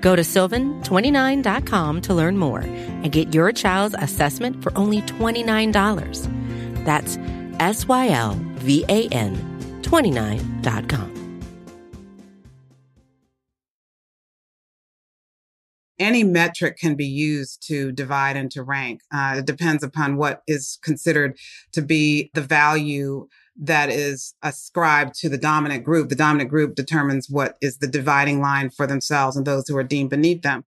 Go to sylvan29.com to learn more and get your child's assessment for only $29. That's S Y L V A N 29.com. any metric can be used to divide and to rank. Uh, it depends upon what is considered to be the value that is ascribed to the dominant group. The dominant group determines what is the dividing line for themselves and those who are deemed beneath them.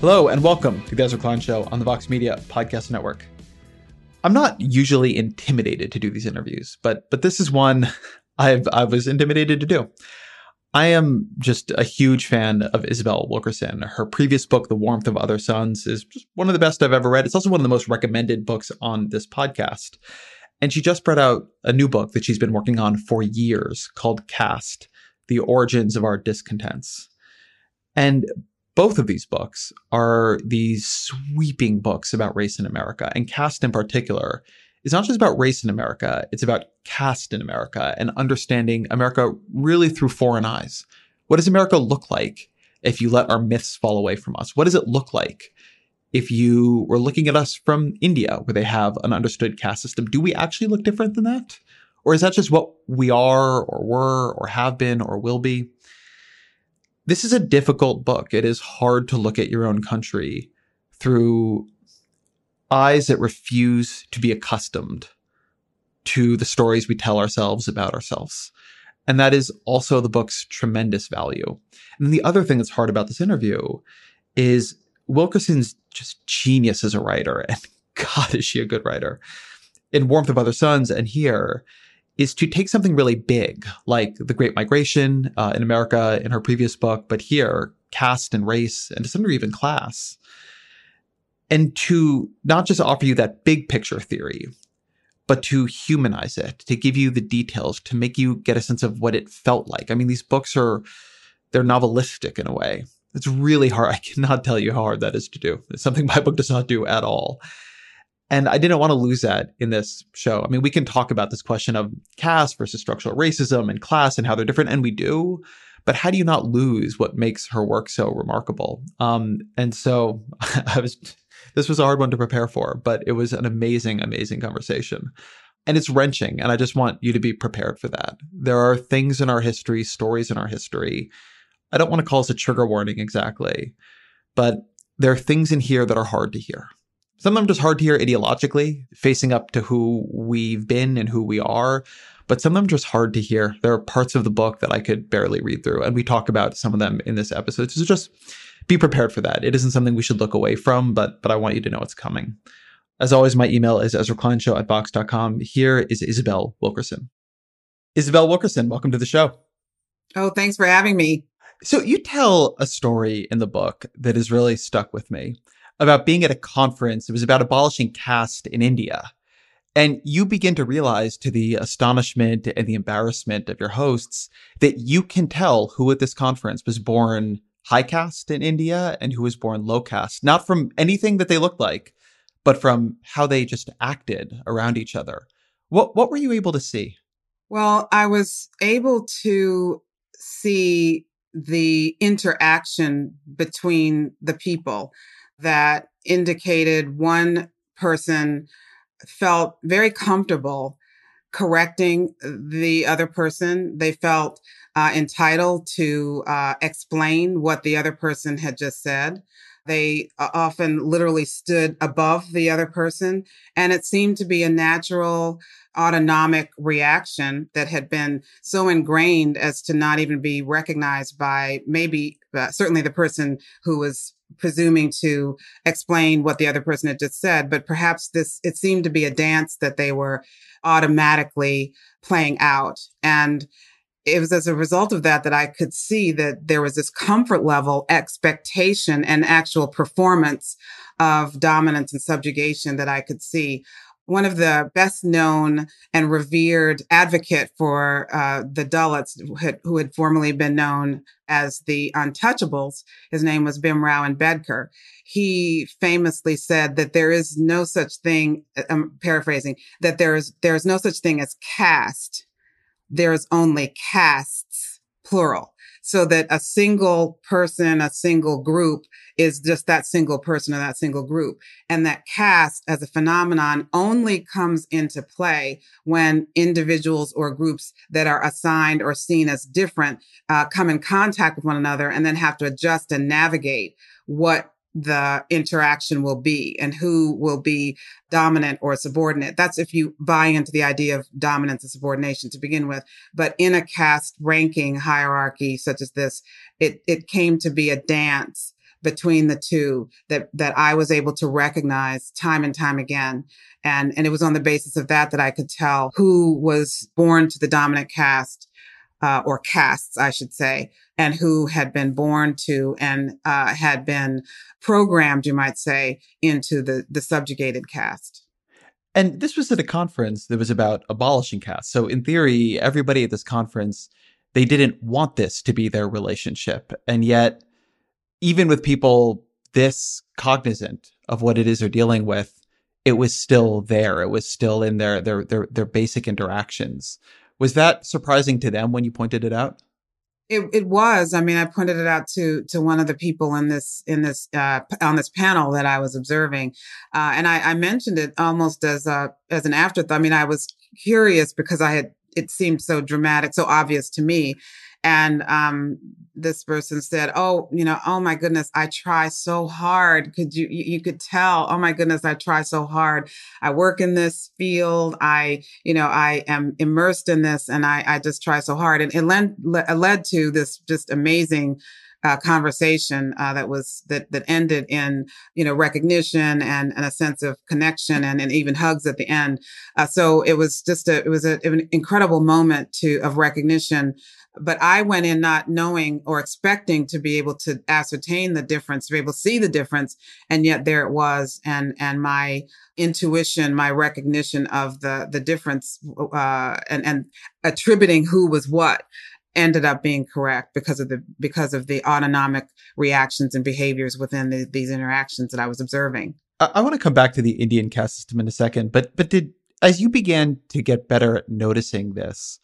Hello and welcome to the Ezra Klein Show on the Vox Media Podcast Network. I'm not usually intimidated to do these interviews, but but this is one I've I was intimidated to do. I am just a huge fan of Isabel Wilkerson. Her previous book, The Warmth of Other Suns, is just one of the best I've ever read. It's also one of the most recommended books on this podcast. And she just brought out a new book that she's been working on for years called Caste The Origins of Our Discontents. And both of these books are these sweeping books about race in America, and caste in particular is not just about race in America, it's about caste in America and understanding America really through foreign eyes. What does America look like if you let our myths fall away from us? What does it look like if you were looking at us from India, where they have an understood caste system? Do we actually look different than that? Or is that just what we are, or were, or have been, or will be? this is a difficult book. It is hard to look at your own country through eyes that refuse to be accustomed to the stories we tell ourselves about ourselves. And that is also the book's tremendous value. And the other thing that's hard about this interview is Wilkerson's just genius as a writer. And God, is she a good writer. In Warmth of Other Suns and here, is to take something really big, like the Great Migration uh, in America in her previous book, but here, caste and race, and to some degree even class, and to not just offer you that big picture theory, but to humanize it, to give you the details, to make you get a sense of what it felt like. I mean, these books are, they're novelistic in a way. It's really hard. I cannot tell you how hard that is to do. It's something my book does not do at all. And I didn't want to lose that in this show. I mean, we can talk about this question of caste versus structural racism and class and how they're different, and we do. But how do you not lose what makes her work so remarkable? Um, and so I was, this was a hard one to prepare for, but it was an amazing, amazing conversation. And it's wrenching. And I just want you to be prepared for that. There are things in our history, stories in our history. I don't want to call this a trigger warning exactly, but there are things in here that are hard to hear some of them just hard to hear ideologically, facing up to who we've been and who we are. But some of them just hard to hear. There are parts of the book that I could barely read through, and we talk about some of them in this episode. So just be prepared for that. It isn't something we should look away from, but but I want you to know it's coming. As always, my email is EzraKleinShow at Vox.com. Here is Isabel Wilkerson. Isabel Wilkerson, welcome to the show. Oh, thanks for having me. So you tell a story in the book that has really stuck with me about being at a conference. It was about abolishing caste in India. And you begin to realize to the astonishment and the embarrassment of your hosts that you can tell who at this conference was born high caste in India and who was born low caste, not from anything that they looked like, but from how they just acted around each other. What what were you able to see? Well, I was able to see the interaction between the people that indicated one person felt very comfortable correcting the other person. They felt uh, entitled to uh, explain what the other person had just said. They uh, often literally stood above the other person. And it seemed to be a natural autonomic reaction that had been so ingrained as to not even be recognized by maybe uh, certainly the person who was presuming to explain what the other person had just said but perhaps this it seemed to be a dance that they were automatically playing out. And it was as a result of that that I could see that there was this comfort level expectation and actual performance of dominance and subjugation that I could see one of the best known and revered advocate for uh, the Dalits who had, formerly been known as the Untouchables. His name was Bhimrao Ambedkar. He famously said that there is no such thing. I'm paraphrasing that there is there is no such thing as caste. There is only castes, plural so that a single person, a single group is just that single person or that single group. And that caste as a phenomenon only comes into play when individuals or groups that are assigned or seen as different uh, come in contact with one another and then have to adjust and navigate what the interaction will be and who will be dominant or subordinate. That's if you buy into the idea of dominance and subordination to begin with. But in a caste ranking hierarchy such as this, it, it came to be a dance between the two that, that I was able to recognize time and time again. And, and it was on the basis of that that I could tell who was born to the dominant caste uh, or castes, I should say, and who had been born to and uh, had been programmed, you might say, into the the subjugated caste. And this was at a conference that was about abolishing caste. So in theory, everybody at this conference, they didn't want this to be their relationship. And yet, even with people this cognizant of what it is they're dealing with, it was still there. It was still in their their their, their basic interactions. Was that surprising to them when you pointed it out? It, it was. I mean, I pointed it out to to one of the people in this in this uh, on this panel that I was observing, uh, and I, I mentioned it almost as a as an afterthought. I mean, I was curious because I had it seemed so dramatic, so obvious to me, and um, this person said, "Oh, you know, oh my goodness, I try so hard. Could you, you, you could tell? Oh my goodness, I try so hard. I work in this field. I, you know, I am immersed in this, and I, I just try so hard." And it led led to this just amazing. Uh, conversation uh, that was that that ended in you know recognition and, and a sense of connection and, and even hugs at the end. Uh, so it was just a it was a, an incredible moment to of recognition but I went in not knowing or expecting to be able to ascertain the difference, to be able to see the difference. And yet there it was. And, and my intuition, my recognition of the, the difference, uh, and, and attributing who was what ended up being correct because of the, because of the autonomic reactions and behaviors within the, these interactions that I was observing. I, I want to come back to the Indian caste system in a second, but, but did, as you began to get better at noticing this,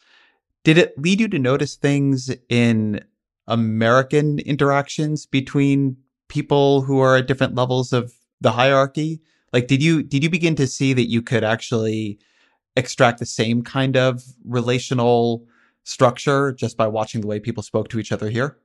did it lead you to notice things in American interactions between people who are at different levels of the hierarchy? Like, did you did you begin to see that you could actually extract the same kind of relational structure just by watching the way people spoke to each other here?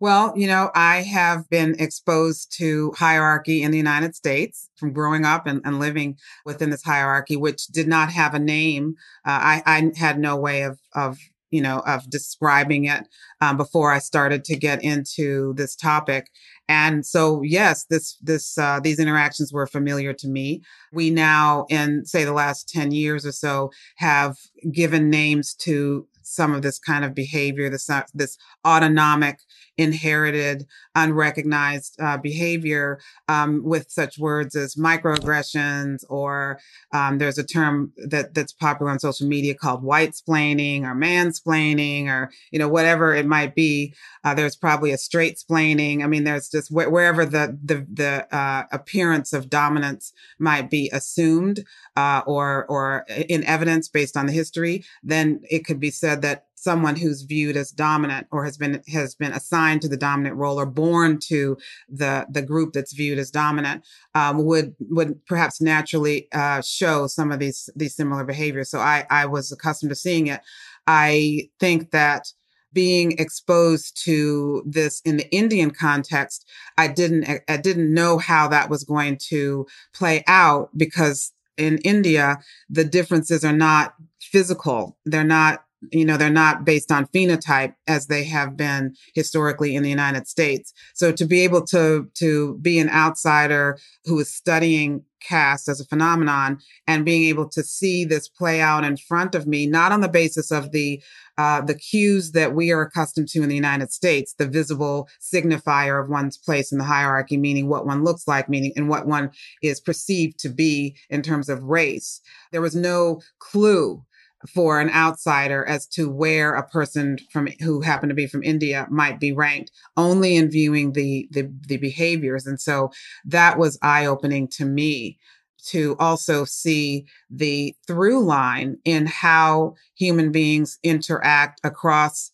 Well, you know, I have been exposed to hierarchy in the United States from growing up and, and living within this hierarchy, which did not have a name. Uh, I, I, had no way of, of, you know, of describing it um, before I started to get into this topic. And so, yes, this, this, uh, these interactions were familiar to me. We now, in say the last 10 years or so, have given names to some of this kind of behavior, this, uh, this autonomic inherited, unrecognized uh, behavior um, with such words as microaggressions, or um, there's a term that that's popular on social media called white splaining or mansplaining, or you know whatever it might be. Uh, there's probably a straight splaining. I mean, there's just wh- wherever the the the uh, appearance of dominance might be assumed uh, or or in evidence based on the history, then it could be said that someone who's viewed as dominant or has been has been assigned to the dominant role or born to the the group that's viewed as dominant um, would would perhaps naturally uh, show some of these these similar behaviors. So I I was accustomed to seeing it. I think that being exposed to this in the Indian context, I didn't, I didn't know how that was going to play out because in India, the differences are not physical. They're not you know, they're not based on phenotype as they have been historically in the United States. So to be able to, to be an outsider who is studying caste as a phenomenon and being able to see this play out in front of me, not on the basis of the, uh, the cues that we are accustomed to in the United States, the visible signifier of one's place in the hierarchy, meaning what one looks like, meaning and what one is perceived to be in terms of race. There was no clue for an outsider as to where a person from who happened to be from India might be ranked only in viewing the the, the behaviors. And so that was eye opening to me to also see the through line in how human beings interact across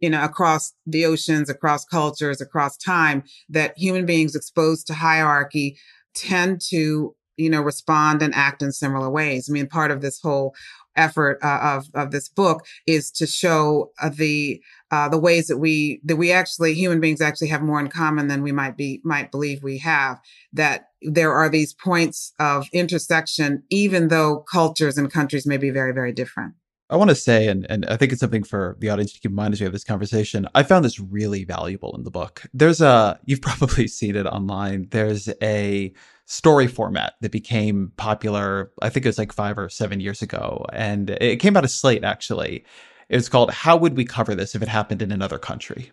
you know across the oceans across cultures across time that human beings exposed to hierarchy tend to you know respond and act in similar ways. I mean part of this whole effort uh, of of this book is to show uh, the uh, the ways that we that we actually human beings actually have more in common than we might be might believe we have. That there are these points of intersection, even though cultures and countries may be very very different. I want to say, and, and I think it's something for the audience to keep in mind as we have this conversation. I found this really valuable in the book. There's a, you've probably seen it online. There's a story format that became popular, I think it was like five or seven years ago. And it came out of Slate, actually. It was called How Would We Cover This If It Happened in Another Country?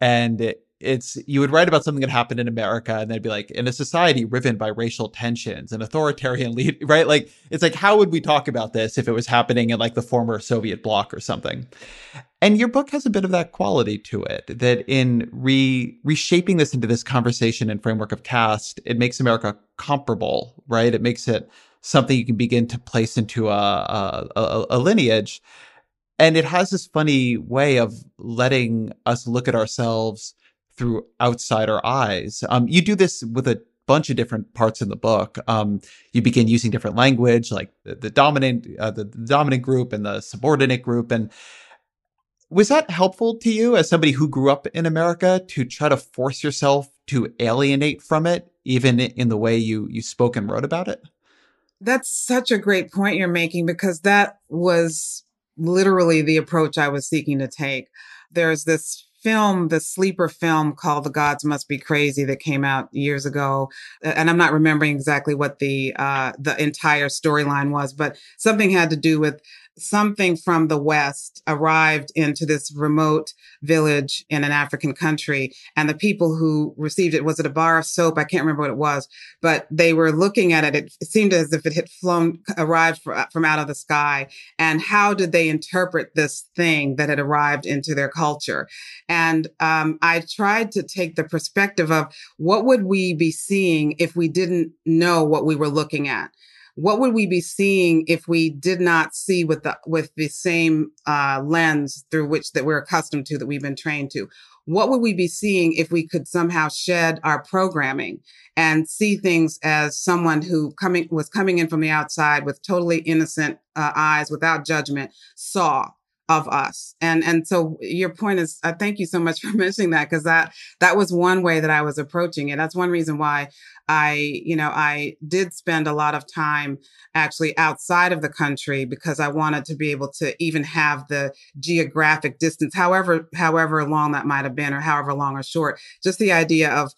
And it, it's you would write about something that happened in America and they'd be like in a society riven by racial tensions and authoritarian lead right like it's like how would we talk about this if it was happening in like the former Soviet bloc or something and your book has a bit of that quality to it that in re reshaping this into this conversation and framework of caste, it makes America comparable, right? It makes it something you can begin to place into a, a, a, lineage. And it has this funny way of letting us look at ourselves through outsider eyes. Um, you do this with a bunch of different parts in the book. Um, you begin using different language, like the, the dominant, uh, the, the, dominant group and the subordinate group, and was that helpful to you as somebody who grew up in America to try to force yourself to alienate from it, even in the way you you spoke and wrote about it? That's such a great point you're making because that was literally the approach I was seeking to take. There's this film, the sleeper film called The Gods Must Be Crazy that came out years ago. And I'm not remembering exactly what the, uh, the entire storyline was, but something had to do with something from the West arrived into this remote village in an African country. And the people who received it, was it a bar of soap? I can't remember what it was, but they were looking at it. It, seemed as if it had flown, arrived from out of the sky. And how did they interpret this thing that had arrived into their culture? And um, I tried to take the perspective of what would we be seeing if we didn't know what we were looking at? What would we be seeing if we did not see with the with the same uh, lens through which that we're accustomed to that we've been trained to? What would we be seeing if we could somehow shed our programming and see things as someone who coming was coming in from the outside with totally innocent uh, eyes without judgment saw of us. And and so your point is I uh, thank you so much for mentioning that because that that was one way that I was approaching it. That's one reason why I, you know, I did spend a lot of time actually outside of the country because I wanted to be able to even have the geographic distance, however, however long that might have been or however long or short, just the idea of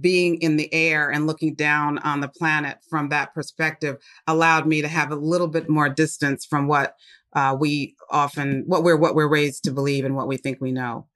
being in the air and looking down on the planet from that perspective allowed me to have a little bit more distance from what uh, we often what we're what we're raised to believe and what we think we know.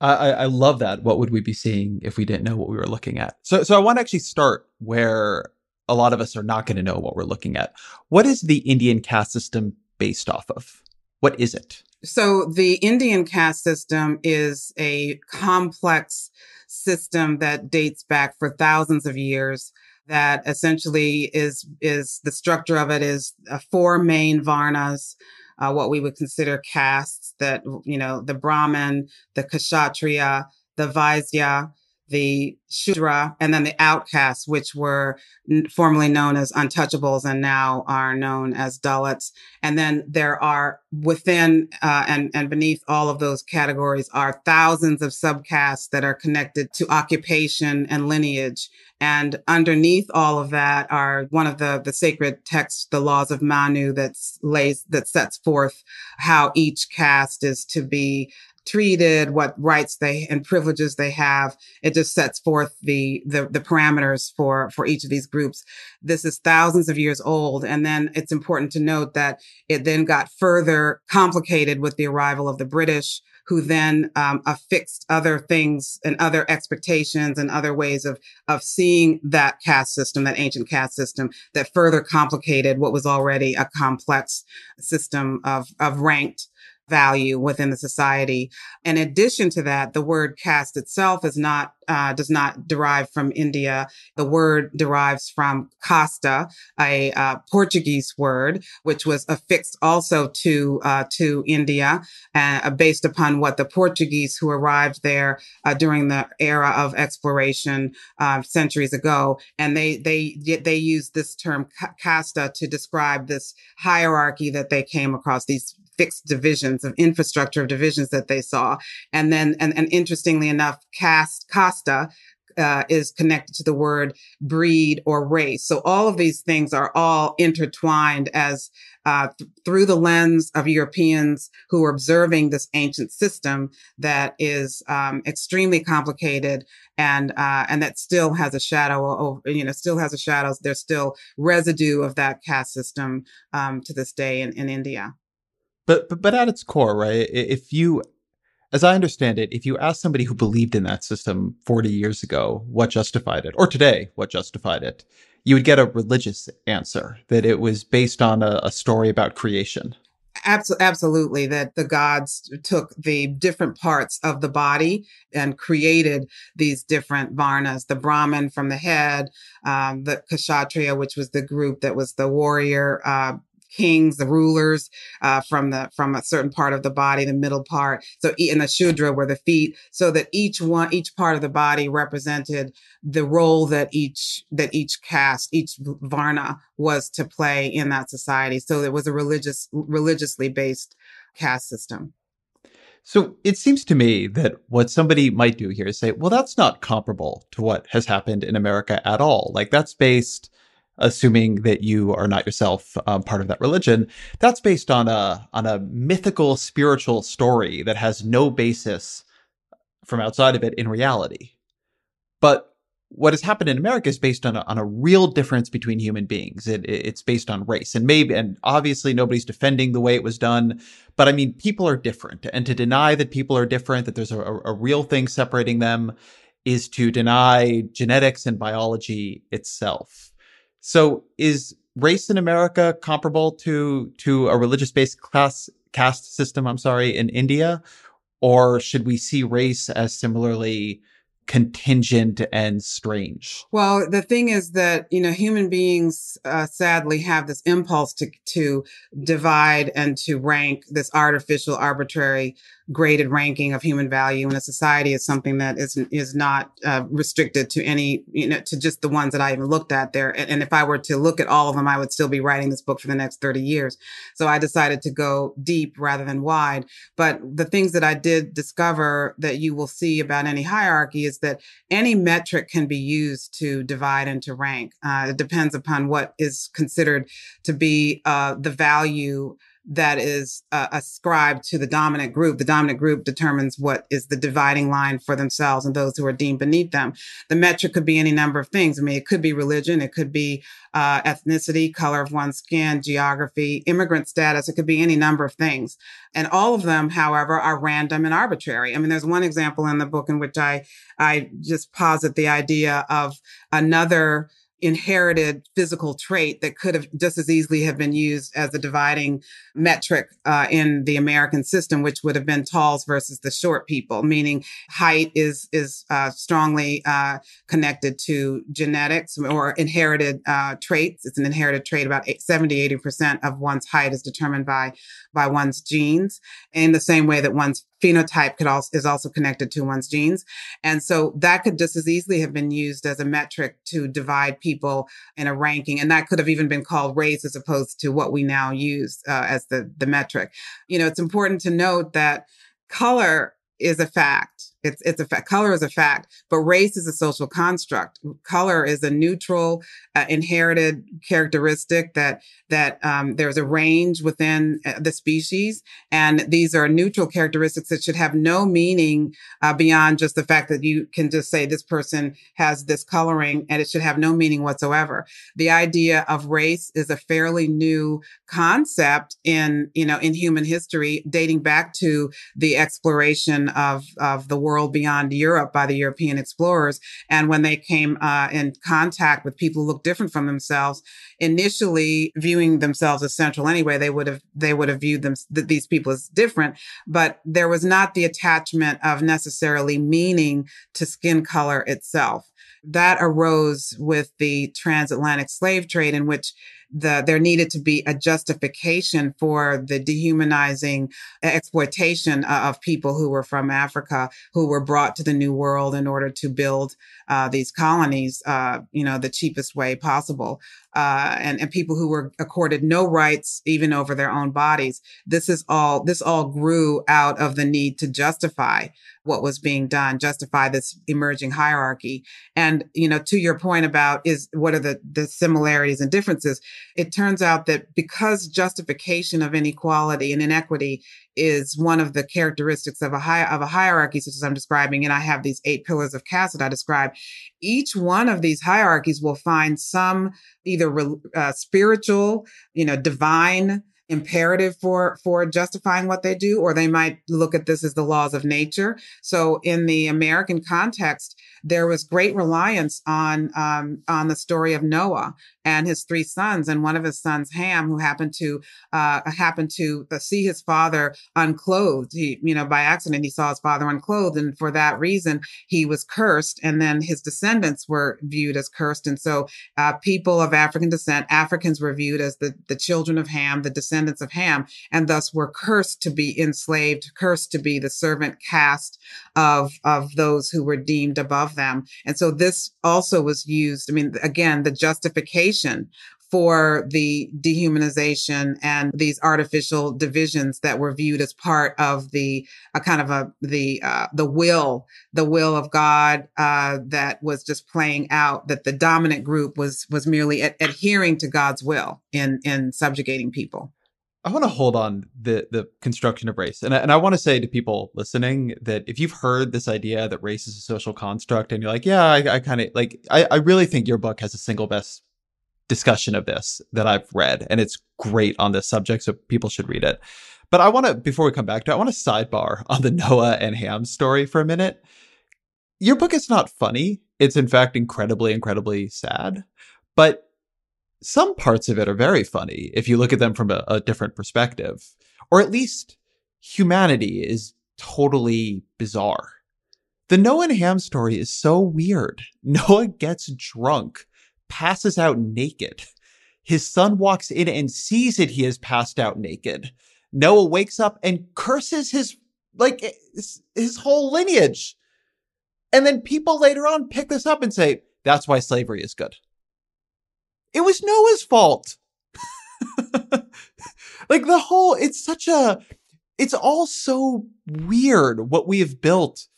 I, I love that. What would we be seeing if we didn't know what we were looking at? So, so I want to actually start where a lot of us are not going to know what we're looking at. What is the Indian caste system based off of? What is it? So, the Indian caste system is a complex system that dates back for thousands of years that essentially is is the structure of it is uh, four main varnas uh, what we would consider castes that, you know, the Brahmin, the Kshatriya, the Vaisya, the Shudra, and then the outcasts, which were n- formerly known as untouchables and now are known as Dalits. And then there are within uh, and, and beneath all of those categories are thousands of subcastes that are connected to occupation and lineage. And underneath all of that are one of the, the sacred texts, the laws of Manu that lays, that sets forth how each caste is to be treated, what rights they and privileges they have. It just sets forth the, the, the parameters for, for each of these groups. This is thousands of years old. And then it's important to note that it then got further complicated with the arrival of the British who then um, affixed other things and other expectations and other ways of of seeing that caste system, that ancient caste system, that further complicated what was already a complex system of of ranked value within the society. In addition to that, the word caste itself is not uh, does not derive from India. The word derives from casta, a uh, Portuguese word, which was affixed also to uh, to India, uh, based upon what the Portuguese who arrived there uh, during the era of exploration uh, centuries ago, and they they they used this term casta to describe this hierarchy that they came across these fixed divisions of infrastructure of divisions that they saw. And then, and, and interestingly enough, cast, Casta, uh, is connected to the word breed or race. So all of these things are all intertwined as uh, th- through the lens of Europeans who are observing this ancient system that is um, extremely complicated and uh, and that still has a shadow over, you know, still has a shadow. There's still residue of that caste system um, to this day in, in India. But, but but at its core, right? If you as I understand it, if you ask somebody who believed in that system 40 years ago what justified it, or today what justified it, you would get a religious answer that it was based on a, a story about creation. Absolutely, that the gods took the different parts of the body and created these different varnas. The Brahmin from the head, um, the Kshatriya, which was the group that was the warrior uh, kings, the rulers, uh, from the, from a certain part of the body, the middle part. So, and the Shudra were the feet. So that each one, each part of the body represented the role that each, that each caste, each Varna was to play in that society. So it was a religious, religiously based caste system. So it seems to me that what somebody might do here is say, well, that's not comparable to what has happened in America at all. Like that's based assuming that you are not yourself um, part of that religion, that's based on a on a mythical spiritual story that has no basis from outside of it in reality. But what has happened in America is based on a, on a real difference between human beings. It, it's based on race, and maybe and obviously nobody's defending the way it was done, but I mean people are different, and to deny that people are different, that there's a, a real thing separating them, is to deny genetics and biology itself. So is race in America comparable to to a religious based class caste system, I'm sorry, in India? Or should we see race as similarly contingent and strange. Well, the thing is that, you know, human beings uh, sadly have this impulse to, to divide and to rank this artificial, arbitrary graded ranking of human value in a society is something that is is not uh, restricted to any you know to just the ones that I even looked at there. And, and, if I were to look at all of them I would still be writing this book for the next 30 years. So I decided to go deep rather than wide. But the things that I did discover that you will see about any hierarchy is that any metric can be used to divide and to rank. Uh, it depends upon what is considered to be uh, the value that is uh, ascribed to the dominant group. The dominant group determines what is the dividing line for themselves and those who are deemed beneath them. The metric could be any number of things. I mean, it could be religion, it could be uh, ethnicity, color of one's skin, geography, immigrant status. It could be any number of things. And all of them, however, are random and arbitrary. I mean, there's one example in the book in which I, I just posit the idea of another inherited physical trait that could have just as easily have been used as a dividing metric uh, in the American system, which would have been talls versus the short people, meaning height is is uh, strongly uh, connected to genetics or inherited uh, traits. It's an inherited trait. About 70, 80% of one's height is determined by by one's genes in the same way that one's phenotype could also is also connected to one's genes. And so that could just as easily have been used as a metric to divide people in a ranking. And that could have even been called race as opposed to what we now use uh, as the the metric. You know it's important to note that color is a fact it's it's a fact. Color is a fact, but race is a social construct. Color is a neutral, uh, inherited characteristic that that um, there's a range within uh, the species, and these are neutral characteristics that should have no meaning uh, beyond just the fact that you can just say this person has this coloring, and it should have no meaning whatsoever. The idea of race is a fairly new concept in you know in human history, dating back to the exploration of of the world world beyond Europe by the European explorers. And when they came uh, in contact with people who looked different from themselves, initially viewing themselves as central anyway, they would have they would have viewed them th- these people as different. But there was not the attachment of necessarily meaning to skin color itself. That arose with the transatlantic slave trade, in which the there needed to be a justification for the dehumanizing exploitation uh, of people who were from Africa who were brought to the New World in order to build uh, these colonies, uh, you know, the cheapest way possible uh, and, and people who were accorded no rights even over their own bodies. This is all, this all grew out of the need to justify what was being done, justify this emerging hierarchy. And, you know, to your point about is what are the, the similarities and differences? It turns out that because justification of inequality and inequity is one of the characteristics of a high, of a hierarchy, such as I'm describing, and I have these eight pillars of caste that I describe. Each one of these hierarchies will find some either uh, spiritual, you know, divine imperative for for justifying what they do or they might look at this as the laws of nature. So in the american context there was great reliance on um, on the story of Noah and his three sons, and one of his sons, Ham, who happened to uh, happened to uh, see his father unclothed. He, you know, by accident, he saw his father unclothed, and for that reason, he was cursed. And then his descendants were viewed as cursed, and so uh, people of African descent, Africans, were viewed as the the children of Ham, the descendants of Ham, and thus were cursed to be enslaved, cursed to be the servant caste of of those who were deemed above them. And so this also was used. I mean, again, the justification for the dehumanization and these artificial divisions that were viewed as part of the a kind of a the uh, the will the will of God uh, that was just playing out that the dominant group was was merely ad- adhering to God's will in in subjugating people. I want to hold on the the construction of race, and I, and I want to say to people listening that if you've heard this idea that race is a social construct, and you're like, yeah, I, I kind of like, I, I really think your book has the single best discussion of this that I've read, and it's great on this subject, so people should read it. But I want to, before we come back to it, I want to sidebar on the Noah and Ham story for a minute. Your book is not funny; it's in fact incredibly, incredibly sad. But some parts of it are very funny if you look at them from a, a different perspective, or at least humanity is totally bizarre. The Noah and Ham story is so weird. Noah gets drunk, passes out naked. His son walks in and sees that he has passed out naked. Noah wakes up and curses his, like, eh, his, his whole lineage. And then people later on pick this up and say, that's why slavery is good. It was Noah's fault. like the whole, it's such a, it's all so weird what we have built.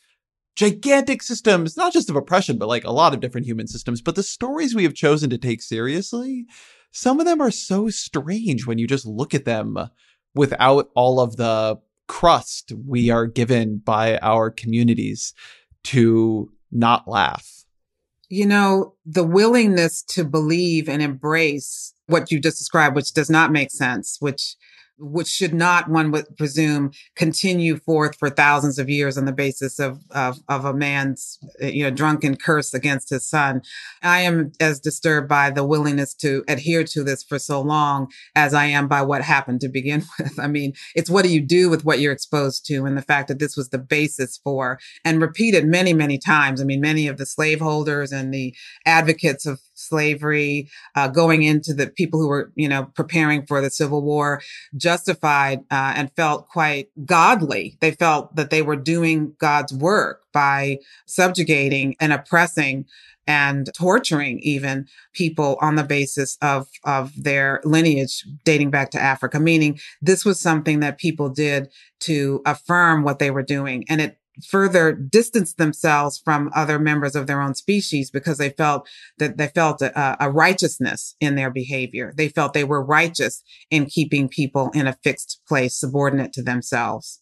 Gigantic systems, not just of oppression, but like a lot of different human systems. But the stories we have chosen to take seriously, some of them are so strange when you just look at them without all of the crust we are given by our communities to not laugh you know, the willingness to believe and embrace what you just described, which does not make sense, which which should not, one would presume, continue forth for thousands of years on the basis of, of, of a man's, you know, drunken curse against his son. I am as disturbed by the willingness to adhere to this for so long as I am by what happened to begin with. I mean, it's what do you do with what you're exposed to and the fact that this was the basis for and repeated many, many times. I mean, many of the slaveholders and the advocates of slavery, uh, going into the people who were, you know, preparing for the Civil War, justified uh, and felt quite godly. They felt that they were doing God's work by subjugating and oppressing and torturing even people on the basis of, of their lineage dating back to Africa, meaning this was something that people did to affirm what they were doing. And it further distanced themselves from other members of their own species because they felt that they felt a, a, righteousness in their behavior. They felt they were righteous in keeping people in a fixed place subordinate to themselves.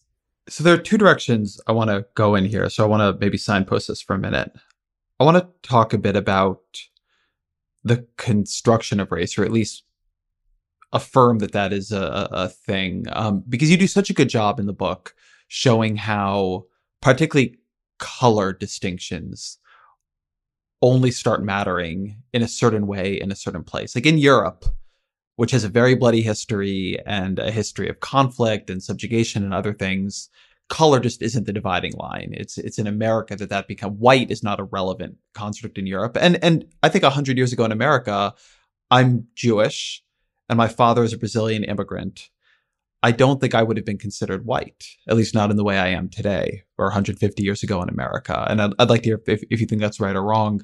So there are two directions I want to go in here. So I want to maybe signpost this for a minute. I want to talk a bit about the construction of race, or at least affirm that that is a, a thing, um, because you do such a good job in the book showing how, particularly color distinctions, only start mattering in a certain way in a certain place. Like in Europe, which has a very bloody history and a history of conflict and subjugation and other things, color just isn't the dividing line. It's it's in America that that become white is not a relevant construct in Europe. And and I think hundred years ago in America, I'm Jewish, and my father is a Brazilian immigrant. I don't think I would have been considered white, at least not in the way I am today, or 150 years ago in America. And I'd, I'd like to hear if, if you think that's right or wrong.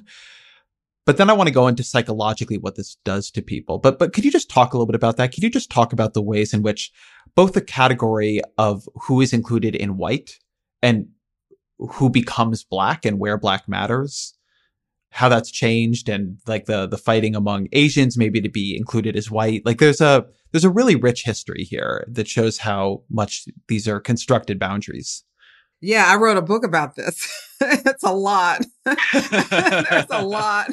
But then I want to go into psychologically what this does to people. But but could you just talk a little bit about that? Could you just talk about the ways in which both the category of who is included in white and who becomes black and where black matters, how that's changed and like the the fighting among Asians maybe to be included as white. Like there's a there's a really rich history here that shows how much these are constructed boundaries. Yeah, I wrote a book about this. it's a lot. There's a lot.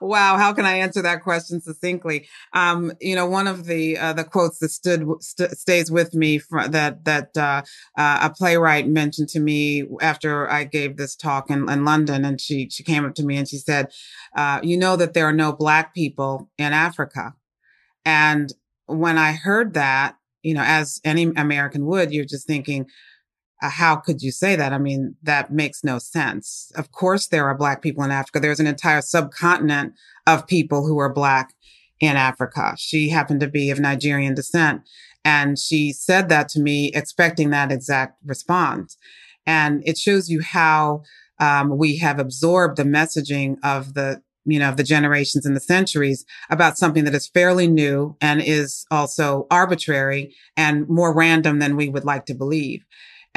wow, how can I answer that question succinctly? Um, you know, one of the uh, the quotes that stood st- stays with me from, that that uh, uh, a playwright mentioned to me after I gave this talk in, in London, and she she came up to me and she said, uh, "You know that there are no black people in Africa," and when I heard that, you know, as any American would, you're just thinking how could you say that? I mean, that makes no sense. Of course, there are black people in Africa. There's an entire subcontinent of people who are black in Africa. She happened to be of Nigerian descent. And she said that to me, expecting that exact response. And it shows you how um, we have absorbed the messaging of the you know, of the generations and the centuries about something that is fairly new and is also arbitrary and more random than we would like to believe.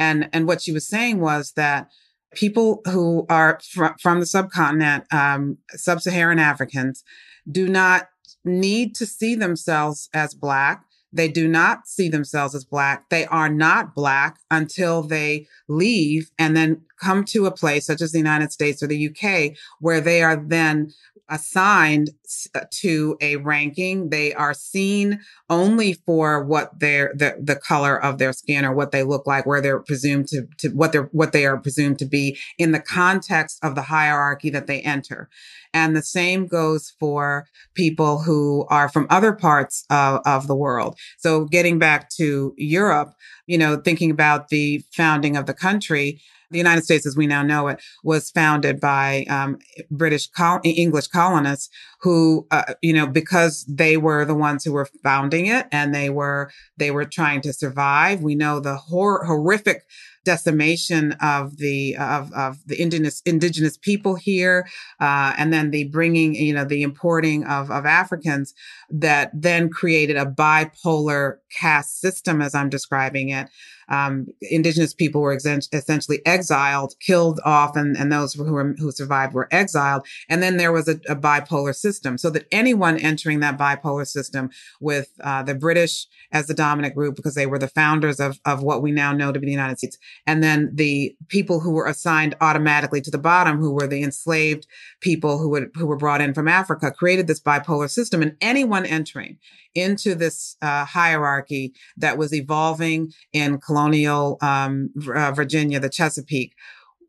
And, and what she was saying was that people who are fr- from the subcontinent, um, sub-Saharan Africans do not need to see themselves as black. They do not see themselves as black. They are not black until they leave and then come to a place such as the United States or the UK where they are then assigned uh, to a ranking. They are seen only for what their the, the color of their skin or what they look like, where they're presumed to, to what they're what they are presumed to be in the context of the hierarchy that they enter. And the same goes for people who are from other parts of, of the world. So getting back to Europe, you know, thinking about the founding of the country, the United States, as we now know it, was founded by um, British col- English colonists who, uh, you know, because they were the ones who were founding it and they were they were trying to survive. We know the hor- horrific decimation of the of, of the indigenous indigenous people here, uh, and then the bringing, you know, the importing of of Africans that then created a bipolar caste system, as I'm describing it. Um, indigenous people were essentially exiled, killed off, and, and those who were, who survived were exiled. And then there was a, a bipolar system, so that anyone entering that bipolar system with uh, the British as the dominant group, because they were the founders of of what we now know to be the United States, and then the people who were assigned automatically to the bottom, who were the enslaved people who would who were brought in from Africa, created this bipolar system. And anyone entering into this uh, hierarchy that was evolving in colonial um, uh, Virginia, the Chesapeake,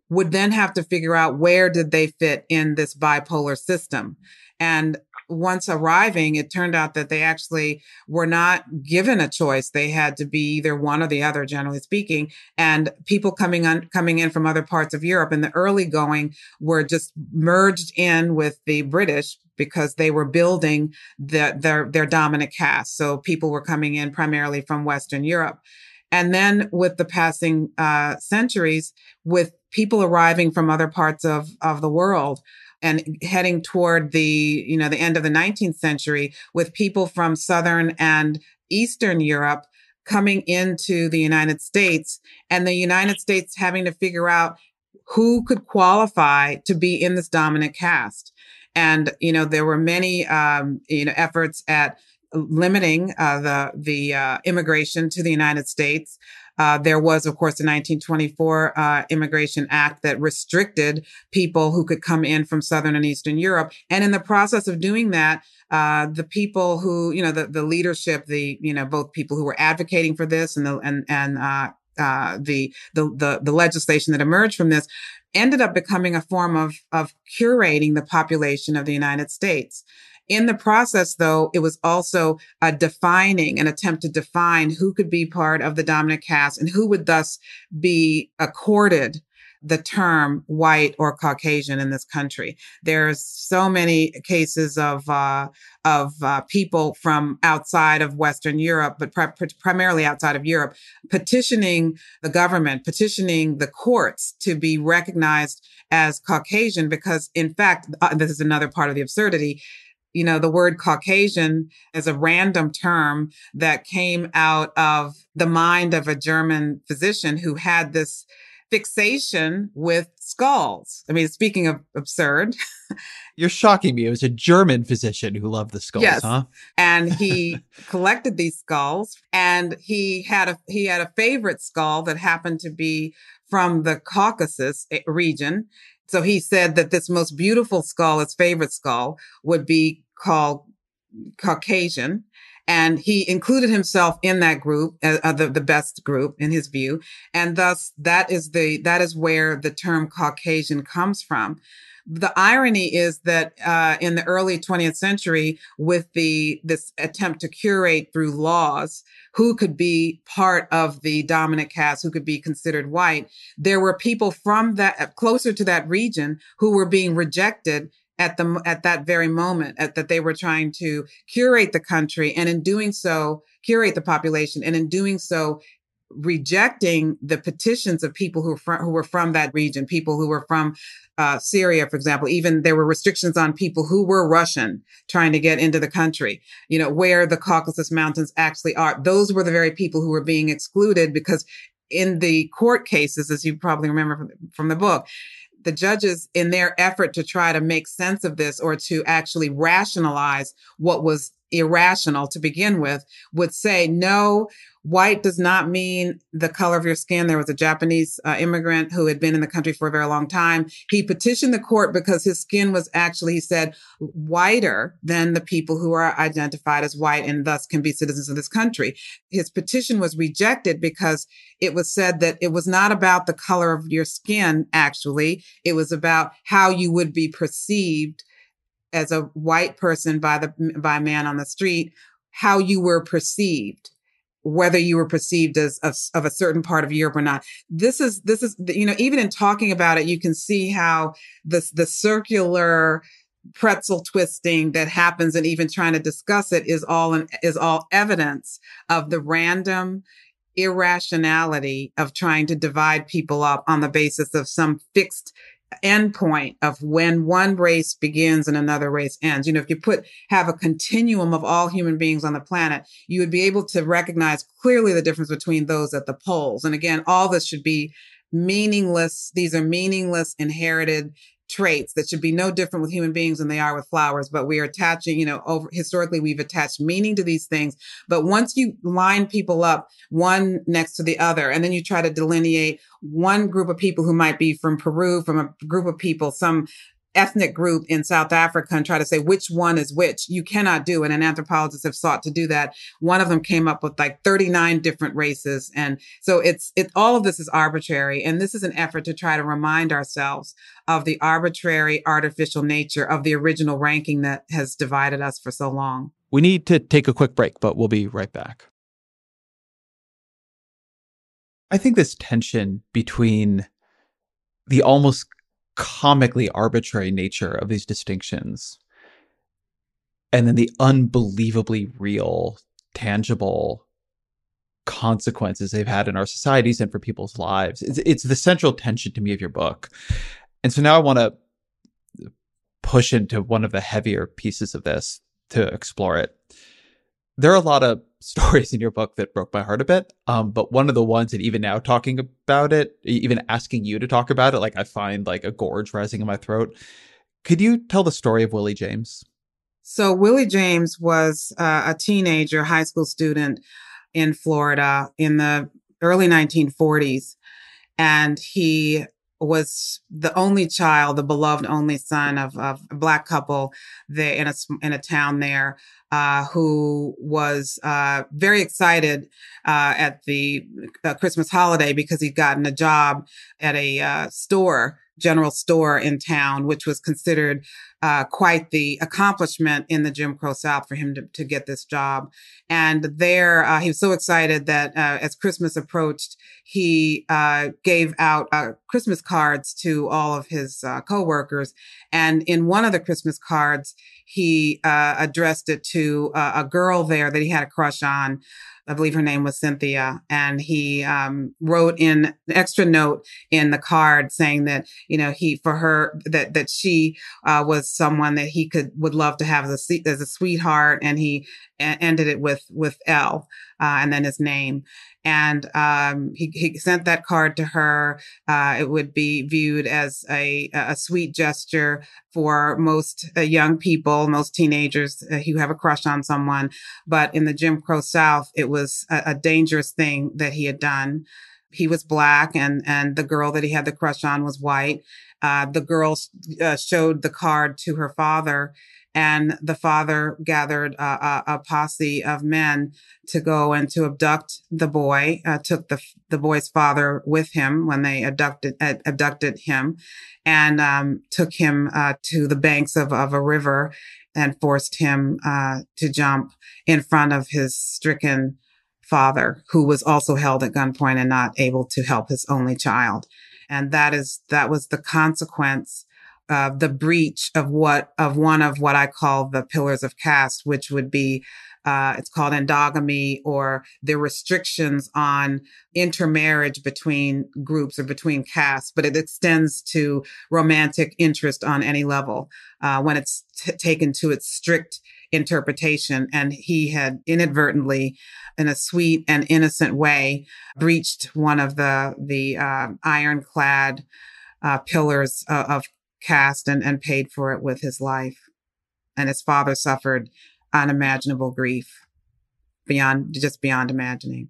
would then have to figure out where did they fit in this bipolar system. And once arriving, it turned out that they actually were not given a choice. They had to be either one or the other, generally speaking. And people coming on, coming in from other parts of Europe in the early going were just merged in with the British because they were building the, their, their dominant caste. So people were coming in primarily from Western Europe. And then with the passing uh, centuries, with people arriving from other parts of, of the world, and heading toward the you know the end of the 19th century with people from southern and eastern europe coming into the united states and the united states having to figure out who could qualify to be in this dominant caste and you know there were many um, you know efforts at limiting uh, the the uh, immigration to the United States. Uh, there was, of course, the 1924 uh, Immigration Act that restricted people who could come in from Southern and Eastern Europe. And in the process of doing that, uh, the people who, you know, the, the leadership, the, you know, both people who were advocating for this and the, and, and, uh, uh, the, the, the, the legislation that emerged from this ended up becoming a form of, of curating the population of the United States. In the process, though, it was also a defining, an attempt to define who could be part of the dominant caste and who would thus be accorded the term white or Caucasian in this country. There's so many cases of uh, of uh, people from outside of Western Europe, but primarily outside of Europe, petitioning the government, petitioning the courts to be recognized as Caucasian, because in fact, uh, this is another part of the absurdity you know, the word Caucasian is a random term that came out of the mind of a German physician who had this fixation with skulls. I mean, speaking of absurd. You're shocking me. It was a German physician who loved the skulls, yes. huh? and he collected these skulls and he had a he had a favorite skull that happened to be from the Caucasus eh, region so he said that this most beautiful skull, his favorite skull, would be called Caucasian. And he included himself in that group, uh, uh, the, the best group in his view. And thus that is the, that is where the term Caucasian comes from the irony is that uh, in the early 20th century, with the this attempt to curate through laws who could be part of the dominant caste, who could be considered white, there were people from that closer to that region who were being rejected at the at that very moment at, that they were trying to curate the country and in doing so curate the population and in doing so rejecting the petitions of people who who were from that region, people who were from uh, Syria, for example. Even there were restrictions on people who were Russian trying to get into the country. You know where the Caucasus Mountains actually are. Those were the very people who were being excluded because in the court cases, as you probably remember from, from the book, the judges, in their effort to try to make sense of this or to actually rationalize what was irrational to begin with, would say, no, white does not mean the color of your skin. There was a Japanese uh, immigrant who had been in the country for a very long time. He petitioned the court because his skin was actually, he said, whiter than the people who are identified as white and thus can be citizens of this country. His petition was rejected because it was said that it was not about the color of your skin, actually. It was about how you would be perceived as a white person by the by man on the street how you were perceived whether you were perceived as of, of, a certain part of Europe or not. This is this is you know even in talking about it, you can see how the the circular pretzel twisting that happens, and even trying to discuss it is all an, is all evidence of the random irrationality of trying to divide people up on the basis of some fixed endpoint of when one race begins and another race ends. You know, if you put, have a continuum of all human beings on the planet, you would be able to recognize clearly the difference between those at the poles. And again, all this should be meaningless. These are meaningless inherited traits that should be no different with human beings than they are with flowers but we are attaching you know over historically we've attached meaning to these things. But once you line people up one next to the other and then you try to delineate one group of people who might be from Peru from a group of people some ethnic group in South Africa and try to say which one is which. You cannot do it. And anthropologists have sought to do that. One of them came up with like 39 different races. And so it's, it, all of this is arbitrary. And this is an effort to try to remind ourselves of the arbitrary, artificial nature of the original ranking that has divided us for so long. We need to take a quick break, but we'll be right back. I think this tension between the almost comically arbitrary nature of these distinctions and then the unbelievably real, tangible consequences they've had in our societies and for people's lives. It's, it's the central tension to me of your book. And so now I want to push into one of the heavier pieces of this to explore it. There are a lot of stories in your book that broke my heart a bit. Um, but one of the ones that even now talking about it, even asking you to talk about it, like I find like a gorge rising in my throat. Could you tell the story of Willie James? So Willie James was uh, a teenager, high school student in Florida in the early 1940s. And he was the only child, the beloved only son of, of a black couple there in a, in a town there, uh, who was, uh, very excited, uh, at the uh, Christmas holiday because he'd gotten a job at a, uh, store general store in town, which was considered uh, quite the accomplishment in the Jim Crow South for him to, to get this job. And there, uh, he was so excited that uh, as Christmas approached, he uh, gave out uh, Christmas cards to all of his uh, coworkers. And in one of the Christmas cards, he addressed it to a girl there that he had a crush on. I believe her name was Cynthia, and he um, wrote in an extra note in the card saying that you know he for her that that she was someone that he could would love to have as a, as a sweetheart, and he ended it with with L uh, and then his name. And um, he, he sent that card to her. Uh, it would be viewed as a, a sweet gesture for most uh, young people, most teenagers uh, who have a crush on someone. But in the Jim Crow South, it was a, a dangerous thing that he had done. He was black, and and the girl that he had the crush on was white. Uh, the girl uh, showed the card to her father, and the father gathered a, a, a, posse of men to go and to abduct the boy. Uh, took the the boy's father with him when they abducted uh, abducted him, and um, took him uh, to the banks of, of a river and forced him uh, to jump in front of his stricken father, who was also held at gunpoint and not able to help his only child. And that is that was the consequence of the breach of what of one of what I call the pillars of caste, which would be uh, it's called endogamy or the restrictions on intermarriage between groups or between castes, but it extends to romantic interest on any level uh, when it's t- taken to its strict interpretation. And he had inadvertently, in a sweet and innocent way, breached one of the the uh, ironclad uh, pillars uh, of caste and, and paid for it with his life. And his father suffered unimaginable grief beyond just beyond imagining.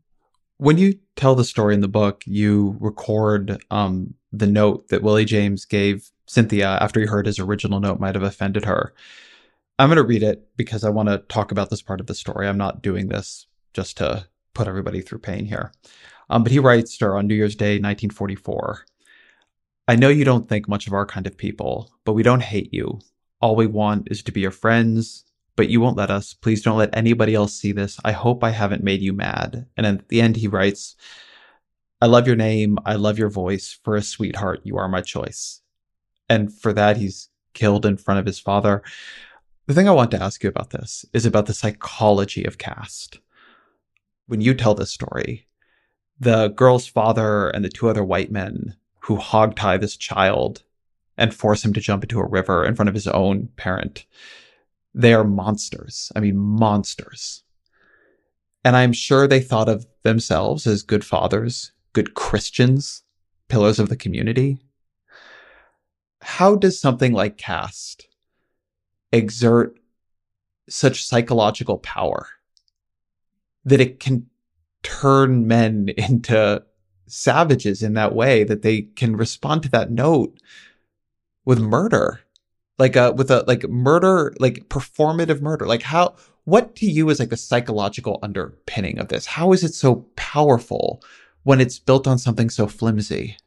When you tell the story in the book, you record um, the note that Willie James gave Cynthia after he heard his original note might have offended her. I'm going to read it because I want to talk about this part of the story. I'm not doing this just to put everybody through pain here. Um, but he writes to her on New Year's Day, 1944. I know you don't think much of our kind of people, but we don't hate you. All we want is to be your friends, but you won't let us. Please don't let anybody else see this. I hope I haven't made you mad. And at the end, he writes, I love your name. I love your voice. For a sweetheart, you are my choice. And for that, he's killed in front of his father. The thing I want to ask you about this is about the psychology of caste. When you tell this story, the girl's father and the two other white men who hogtie this child and force him to jump into a river in front of his own parent. They are monsters. I mean, monsters. And I'm sure they thought of themselves as good fathers, good Christians, pillars of the community. How does something like caste exert such psychological power that it can turn men into savages in that way that they can respond to that note with murder. Like a uh, with a like murder like performative murder. Like how what to you is like the psychological underpinning of this? How is it so powerful when it's built on something so flimsy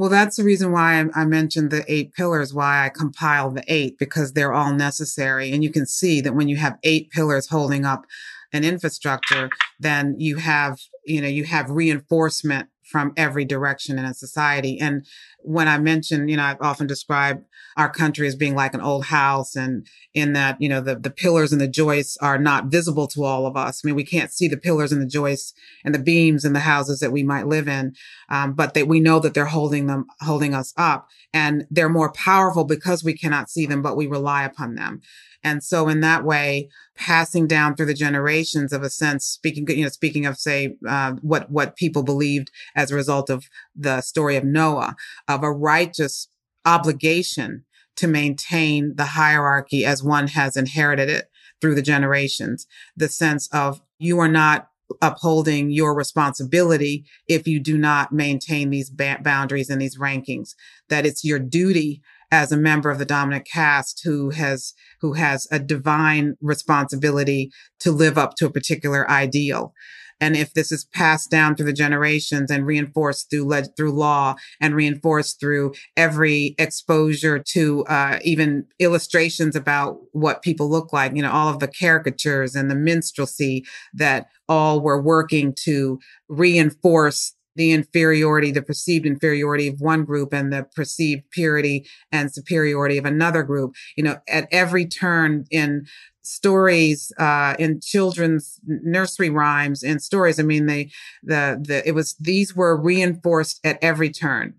well that's the reason why I, mentioned the eight pillars why i compiled the eight because they're all necessary. And you can see that when you have eight pillars holding up an infrastructure then you have you know you have reinforcement from every direction in a society. And when I mention, you know, I've often described our country as being like an old house and in that, you know, the, the pillars and the joists are not visible to all of us. I mean, we can't see the pillars and the joists and the beams in the houses that we might live in. Um, but that we know that they're holding them, holding us up and they're more powerful because we cannot see them, but we rely upon them. And so in that way, passing down through the generations of a sense, speaking, you know, speaking of say, uh, what, what people believed as a result of the story of Noah, of a righteous obligation to maintain the hierarchy as one has inherited it through the generations. The sense of you are not upholding your responsibility if you do not maintain these ba- boundaries and these rankings, that it's your duty as a member of the dominant caste who has who has a divine responsibility to live up to a particular ideal. And if this is passed down through the generations and reinforced through le- through law and reinforced through every exposure to uh, even illustrations about what people look like, you know, all of the caricatures and the minstrelsy that all were working to reinforce the inferiority, the perceived inferiority of one group and the perceived purity and superiority of another group. You know, at every turn in stories, uh, in children's nursery rhymes and stories. I mean, they, the, the, it was, these were reinforced at every turn.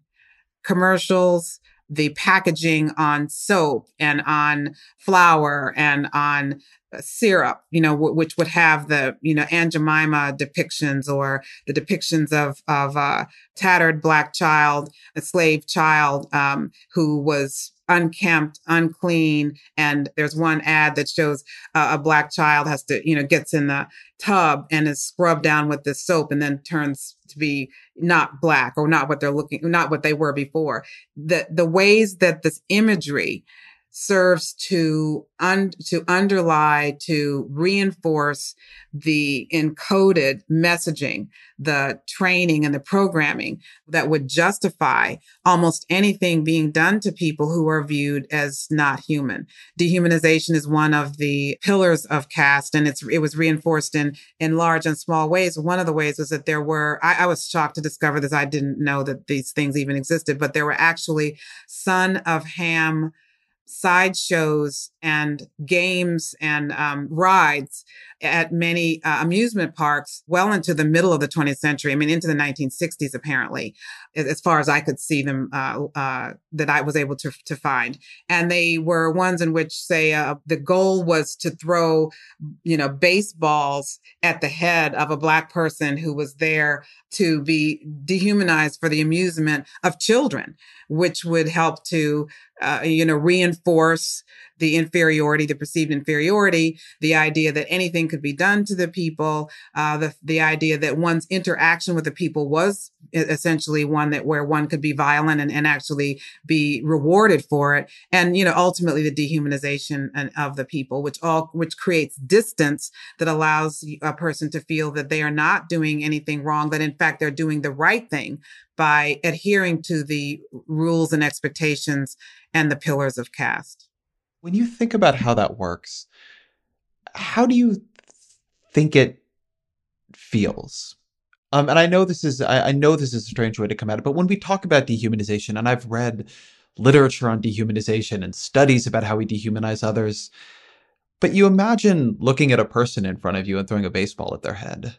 Commercials, the packaging on soap and on flour and on syrup, you know, w- which would have the, you know, Aunt Jemima depictions or the depictions of, of, a tattered black child, a slave child, um, who was unkempt, unclean. And there's one ad that shows uh, a black child has to, you know, gets in the tub and is scrubbed down with this soap and then turns to be not black or not what they're looking, not what they were before. The, the ways that this imagery serves to un- to underlie to reinforce the encoded messaging the training and the programming that would justify almost anything being done to people who are viewed as not human. Dehumanization is one of the pillars of caste and it's it was reinforced in in large and small ways. One of the ways was that there were I, I was shocked to discover this. I didn't know that these things even existed but there were actually son of ham sideshows and games and um, rides at many uh, amusement parks well into the middle of the 20th century. I mean, into the 1960s, apparently, as far as I could see them, uh, uh, that I was able to, to find. And they were ones in which, say, uh, the goal was to throw, you know, baseballs at the head of a black person who was there to be dehumanized for the amusement of children, which would help to, uh, you know, reinforce force the inferiority, the perceived inferiority, the idea that anything could be done to the people, uh, the the idea that one's interaction with the people was essentially one that where one could be violent and, and actually be rewarded for it, and you know ultimately the dehumanization of the people, which all which creates distance that allows a person to feel that they are not doing anything wrong, that in fact they're doing the right thing by adhering to the rules and expectations and the pillars of caste. When you think about how that works, how do you think it feels? Um, and I know this is I, I, know this is a strange way to come at it, but when we talk about dehumanization, and I've read literature on dehumanization and studies about how we dehumanize others, but you imagine looking at a person in front of you and throwing a baseball at their head,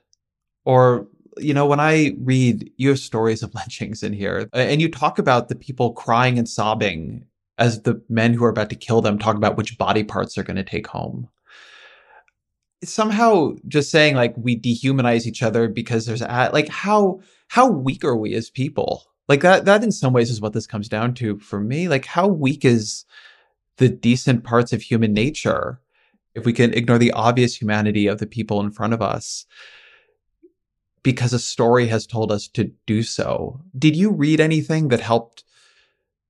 or you know, when I read, you have stories of lynchings in here, and you talk about the people crying and sobbing as the men who are about to kill them talk about which body parts they're going to take home. Somehow, just saying like we dehumanize each other because there's a, like how how weak are we as people? Like that that in some ways is what this comes down to for me. Like how weak is the decent parts of human nature if we can ignore the obvious humanity of the people in front of us because a story has told us to do so. Did you read anything that helped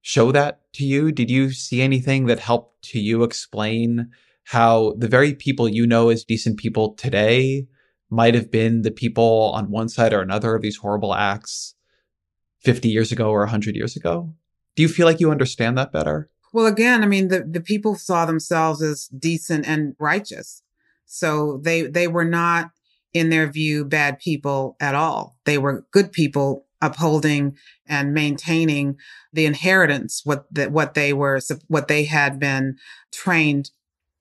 show that to you? Did you see anything that helped to you explain how the very people you know as decent people today might have been the people on one side or another of these horrible acts 50 years ago or 100 years ago? Do you feel like you understand that better? Well, again, I mean, the, the people saw themselves as decent and righteous. So they, they were not, in their view, bad people at all. They were good people upholding and maintaining the inheritance, what that what they were, what they had been trained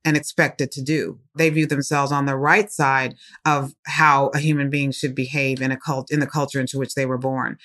and expected to do. They view themselves on the right side of how a human being should behave in a cult in the culture into which they were born.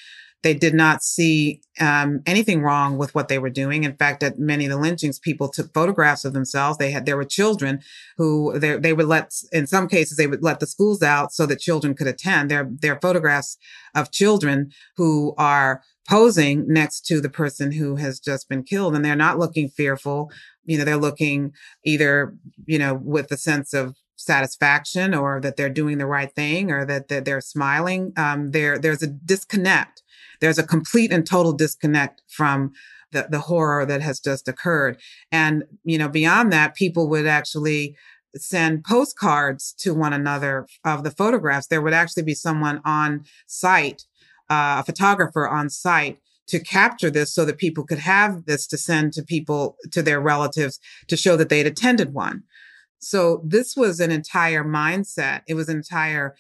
They did not see um, anything wrong with what they were doing. In fact, at many of the lynchings, people took photographs of themselves. They had there were children who they, they would let in some cases they would let the schools out so that children could attend. There there are photographs of children who are posing next to the person who has just been killed and they're not looking fearful you know they're looking either you know with a sense of satisfaction or that they're doing the right thing or that, that they're smiling um, there there's a disconnect there's a complete and total disconnect from the, the horror that has just occurred. And, you know, beyond that, people would actually send postcards to one another of the photographs. There would actually be someone on site, uh, a photographer on site to capture this so that people could have this to send to people, to their relatives to show that they'd attended one. So this was an entire mindset. It was an entire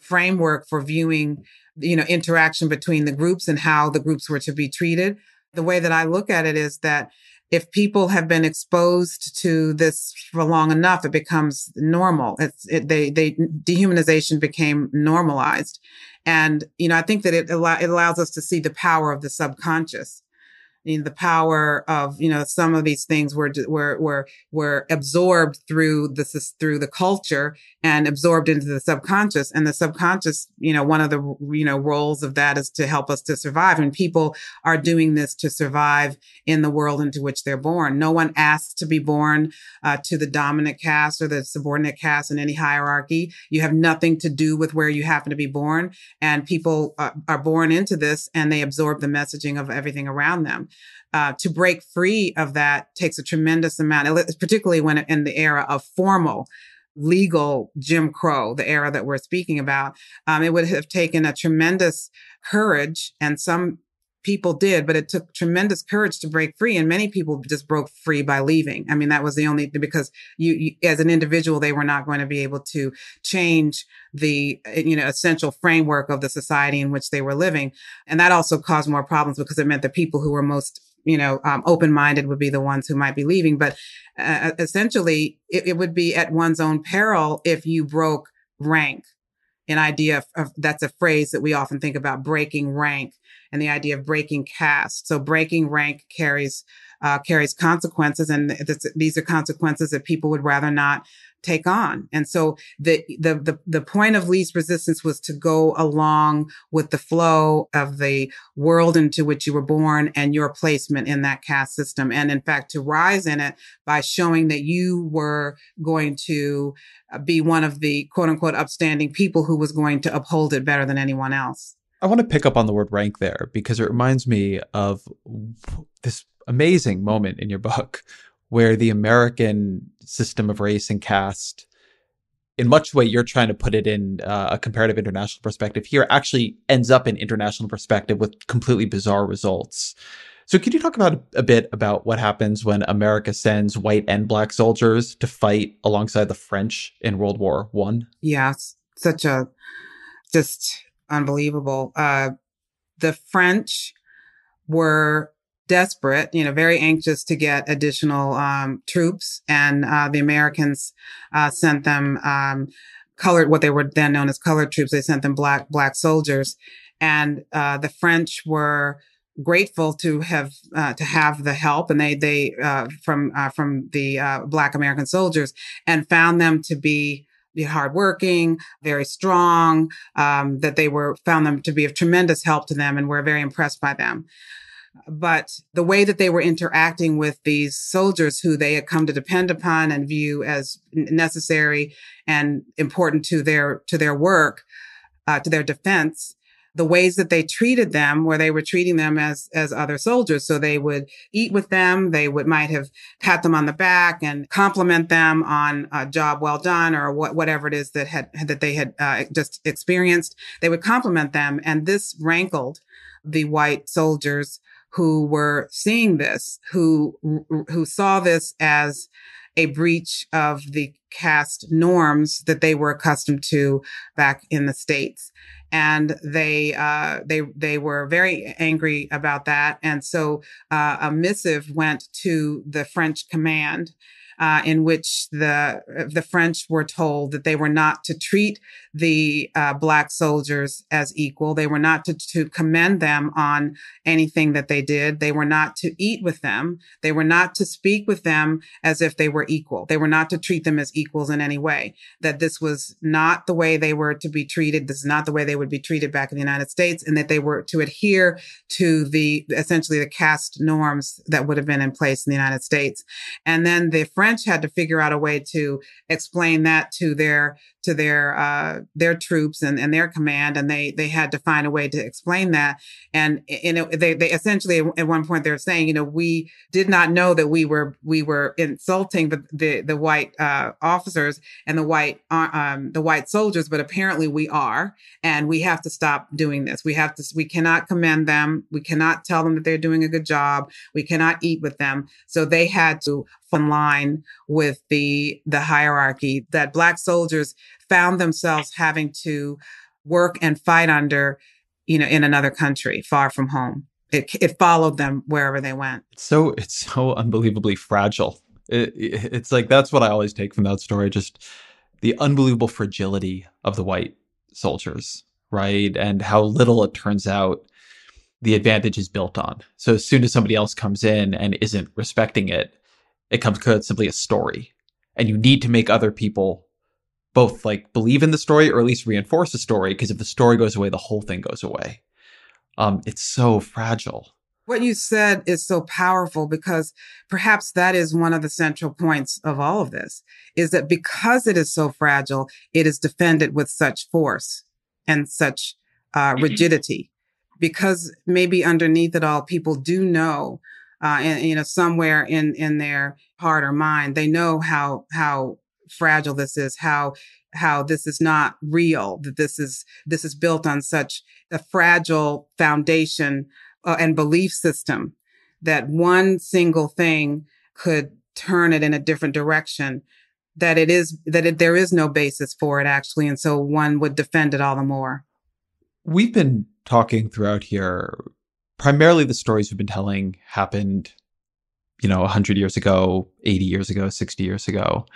framework for viewing you know, interaction between the groups and how the groups were to be treated. The way that I look at it is that if people have been exposed to this for long enough, it becomes normal. It's, it, they, they, dehumanization became normalized. And, you know, I think that it, it allows us to see the power of the subconscious you know, the power of you know some of these things were were were were absorbed through the through the culture and absorbed into the subconscious. And the subconscious you know one of the you know roles of that is to help us to survive. And people are doing this to survive in the world into which they're born. No one asks to be born uh, to the dominant caste or the subordinate caste in any hierarchy. You have nothing to do with where you happen to be born. And people uh, are born into this and they absorb the messaging of everything around them uh, to break free of that takes a tremendous amount, particularly when in the era of formal legal Jim Crow, the era that we're speaking about. Um, it would have taken a tremendous courage and some people did, but it took tremendous courage to break free. And many people just broke free by leaving. I mean, that was the only, because you, you, as an individual, they were not going to be able to change the, you know, essential framework of the society in which they were living. And that also caused more problems because it meant the people who were most you know, um, open-minded would be the ones who might be leaving. But uh, essentially, it, it, would be at one's own peril if you broke rank. An idea of, of, that's a phrase that we often think about breaking rank and the idea of breaking caste. So breaking rank carries uh, carries consequences, and this, these are consequences that people would rather not take on. And so the, the, the, the point of least resistance was to go along with the flow of the world into which you were born and your placement in that caste system. And in fact, to rise in it by showing that you were going to uh, be one of the quote unquote upstanding people who was going to uphold it better than anyone else. I want to pick up on the word rank there because it reminds me of this amazing moment in your book where the American system of race and caste, in much way you're trying to put it in uh, a comparative international perspective here, actually ends up in international perspective with completely bizarre results. So, could you talk about a bit about what happens when America sends white and black soldiers to fight alongside the French in World War One? Yeah, such a just unbelievable. Uh, the French were desperate, you know, very anxious to get additional um, troops, and uh, the Americans uh, sent them um, colored, what they were then known as colored troops. They sent them black black soldiers, and uh, the French were grateful to have uh, to have the help and they they uh, from uh, from the uh, black american soldiers and found them to be hardworking, very strong, um, that they were found them to be of tremendous help to them and were very impressed by them. But the way that they were interacting with these soldiers who they had come to depend upon and view as necessary and important to their, to their work, uh, to their defense, the ways that they treated them where they were treating them as as other soldiers. So they would eat with them they would might have pat them on the back and compliment them on a job well done or what, whatever it is that had that they had uh, just experienced. They would compliment them and this rankled the white soldiers who were seeing this, who, who saw this as a breach of the caste norms that they were accustomed to back in the states. And they uh, they they were very angry about that. And so uh, a missive went to the french command uh, in which the the French were told that they were not to treat the uh, black soldiers as equal. They were not to, to commend them on anything that they did. They were not to eat with them. They were not to speak with them as if they were equal. They were not to treat them as equals in any way. That this was not the way they were to be treated. This is not the way they would be treated back in the United States, and that they were to adhere to the essentially the caste norms that would have been in place in the United States. And then the French French had to figure out a way to explain that to their to their uh, their troops and, and their command, and they they had to find a way to explain that. And and it, they they essentially at one point they're saying, you know, we did not know that we were we were insulting the the, the white uh, officers and the white uh, um, the white soldiers, but apparently we are, and we have to stop doing this. We have to we cannot commend them. We cannot tell them that they're doing a good job. We cannot eat with them. So they had to in line with the the hierarchy that black soldiers found themselves having to work and fight under you know in another country far from home. It, it followed them wherever they went. So it's so unbelievably fragile. It, it's like that's what i always take from that story just the unbelievable fragility of the white soldiers right? And how little it turns out the advantage is built on. So as soon as somebody else comes in and isn't respecting it it comes because simply a story. And you need to make other people both like believe in the story or at least reinforce the story because if the story goes away, the whole thing goes away. Um, it's so fragile. What you said is so powerful because perhaps that is one of the central points of all of this is that because it is so fragile, it is defended with such force and such uh, rigidity. Because maybe underneath it all, people do know uh, and, you know, somewhere in, in their heart or mind, they know how, how fragile this is, how, how this is not real, that this is, this is built on such a fragile foundation uh, and belief system that one single thing could turn it in a different direction that it is that it, there is no basis for it actually and so one would defend it all the more. We've been talking throughout here primarily the stories we've been telling happened, you know, 100 years ago, 80 years ago, 60 years ago.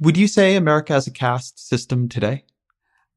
Would you say America has a caste system today?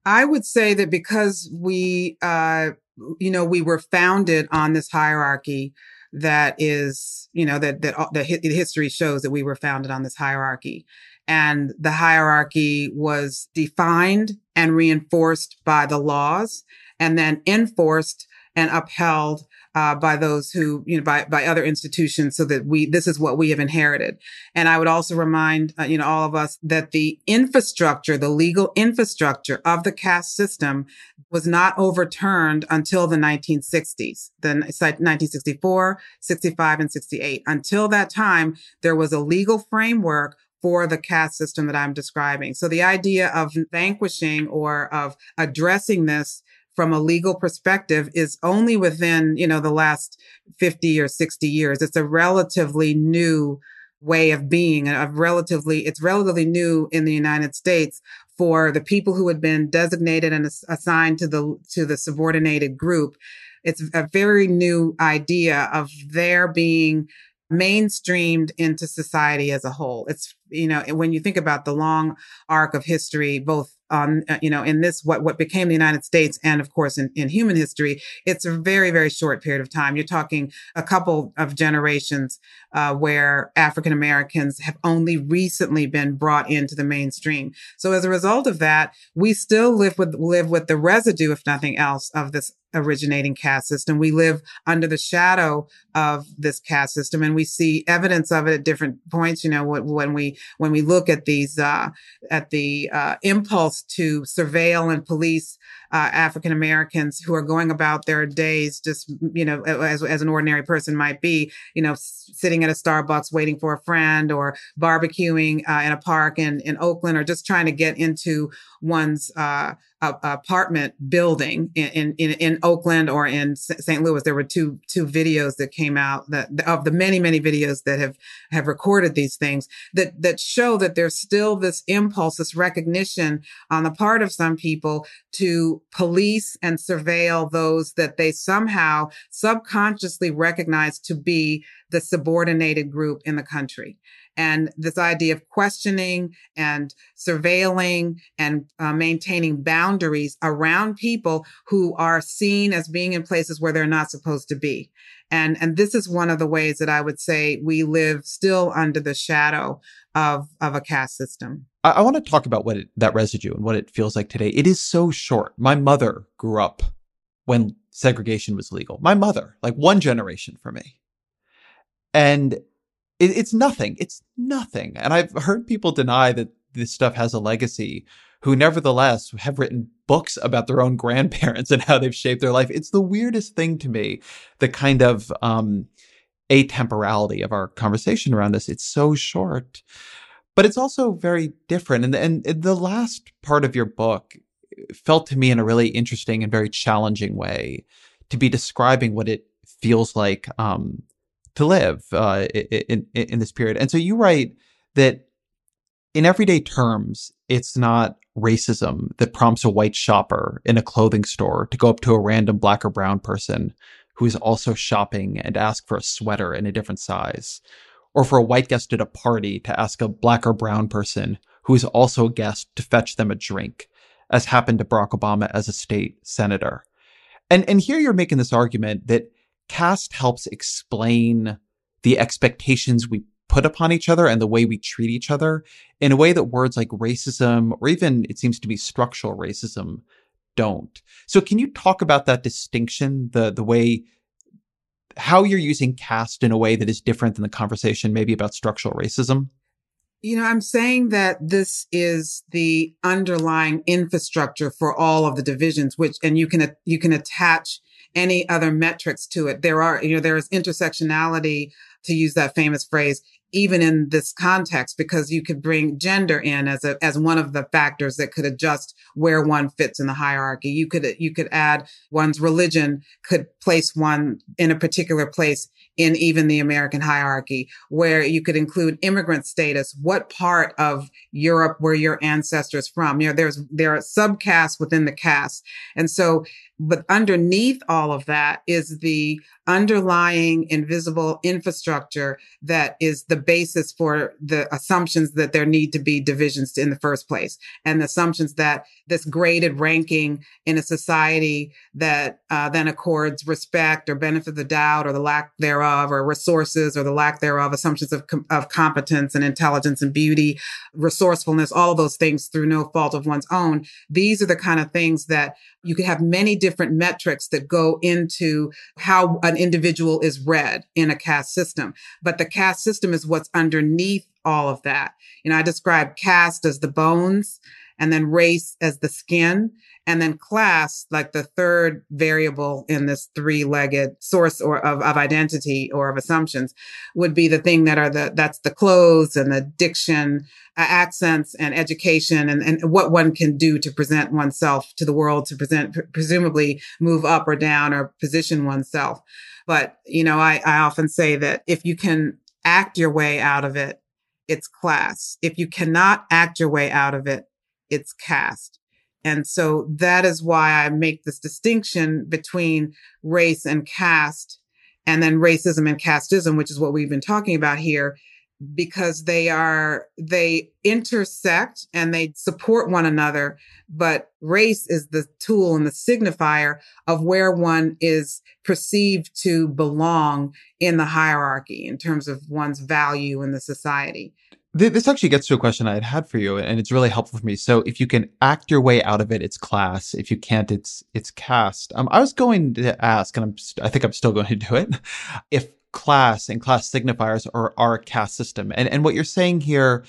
I would say that because we, uh, you know, we were founded on this hierarchy that is, you know, that, that the history shows that we were founded on this hierarchy. And the hierarchy was defined and reinforced by the laws and then enforced and upheld uh, by those who, you know, by, by other institutions so that we, this is what we have inherited. And I would also remind, uh, you know, all of us that the infrastructure, the legal infrastructure of the caste system was not overturned until the 1960s, the 1964, 65, and 68. Until that time, there was a legal framework for the caste system that I'm describing. So the idea of vanquishing or of addressing this from a legal perspective is only within, you know, the last 50 or 60 years. It's a relatively new way of being a relatively, it's relatively new in the United States for the people who had been designated and assigned to the, to the subordinated group. It's a very new idea of their being mainstreamed into society as a whole. It's, you know, when you think about the long arc of history, both on, uh, you know, in this, what, what became the United States and of course in, in human history, it's a very, very short period of time. You're talking a couple of generations, uh, where African Americans have only recently been brought into the mainstream. So as a result of that, we still live with, live with the residue, if nothing else, of this originating caste system. We live under the shadow of this caste system and we see evidence of it at different points. You know, when we, when we look at these, uh, at the, uh, impulse to surveil and police uh, African Americans who are going about their days just, you know, as, as an ordinary person might be, you know, sitting at a Starbucks waiting for a friend or barbecuing uh, in a park in, in Oakland or just trying to get into one's uh, apartment building in, in, in Oakland or in St. Louis. There were two two videos that came out that of the many many videos that have have recorded these things that that show that there's still this impulse, this recognition on the part of some people to police and surveil those that they somehow subconsciously recognize to be the subordinated group in the country and this idea of questioning and surveilling and uh, maintaining boundaries around people who are seen as being in places where they're not supposed to be. And, and this is one of the ways that I would say we live still under the shadow of, of a caste system. I, I want to talk about what it, that residue and what it feels like today. It is so short. My mother grew up when segregation was legal. My mother, like one generation for me. And it, it's nothing. It's nothing. And I've heard people deny that this stuff has a legacy who nevertheless have written books about their own grandparents and how they've shaped their life. It's the weirdest thing to me, the kind of um, atemporality of our conversation around this. It's so short, but it's also very different. And, and the last part of your book felt to me in a really interesting and very challenging way to be describing what it feels like um, to live uh, in, in, in this period. And so you write that in everyday terms, it's not racism that prompts a white shopper in a clothing store to go up to a random black or brown person who is also shopping and ask for a sweater in a different size, or for a white guest at a party to ask a black or brown person who is also a guest to fetch them a drink, as happened to Barack Obama as a state senator. And and here you're making this argument that caste helps explain the expectations we put upon each other and the way we treat each other in a way that words like racism or even it seems to be structural racism don't. So can you talk about that distinction, the the way how you're using caste in a way that is different than the conversation maybe about structural racism? You know, I'm saying that this is the underlying infrastructure for all of the divisions, which, and you can, you can attach any other metrics to it. There are, you know, there is intersectionality to use that famous phrase even in this context because you could bring gender in as a as one of the factors that could adjust where one fits in the hierarchy you could you could add one's religion could place one in a particular place in even the American hierarchy where you could include immigrant status what part of Europe were your ancestors from? You know there's there are subcastes within the caste and so but underneath all of that is the underlying invisible infrastructure that is the basis for the assumptions that there need to be divisions in the first place and the assumptions that this graded ranking in a society that uh, then accords respect or benefit the doubt or the lack thereof or resources or the lack thereof assumptions of, com- of competence and intelligence and beauty resourcefulness all of those things through no fault of one's own these are the kind of things that you could have many different metrics that go into how an individual is read in a caste system. But the caste system is what's underneath all of that. You know, I describe caste as the bones and then race as the skin and then class like the third variable in this three-legged source or of, of identity or of assumptions would be the thing that are the that's the clothes and the diction uh, accents and education and, and what one can do to present oneself to the world to present presumably move up or down or position oneself. But you know I, I often say that if you can act your way out of it it's class. If you cannot act your way out of it it's caste. And so that is why I make this distinction between race and caste and then racism and casteism, which is what we've been talking about here, because they are, they intersect and they support one another. But race is the tool and the signifier of where one is perceived to belong in the hierarchy in terms of one's value in the society. This actually gets to a question I had had for you, and it's really helpful for me. So, if you can act your way out of it, it's class. If you can't, it's it's caste. Um, I was going to ask, and I'm st- I think I'm still going to do it. If class and class signifiers are our caste system, and and what you're saying here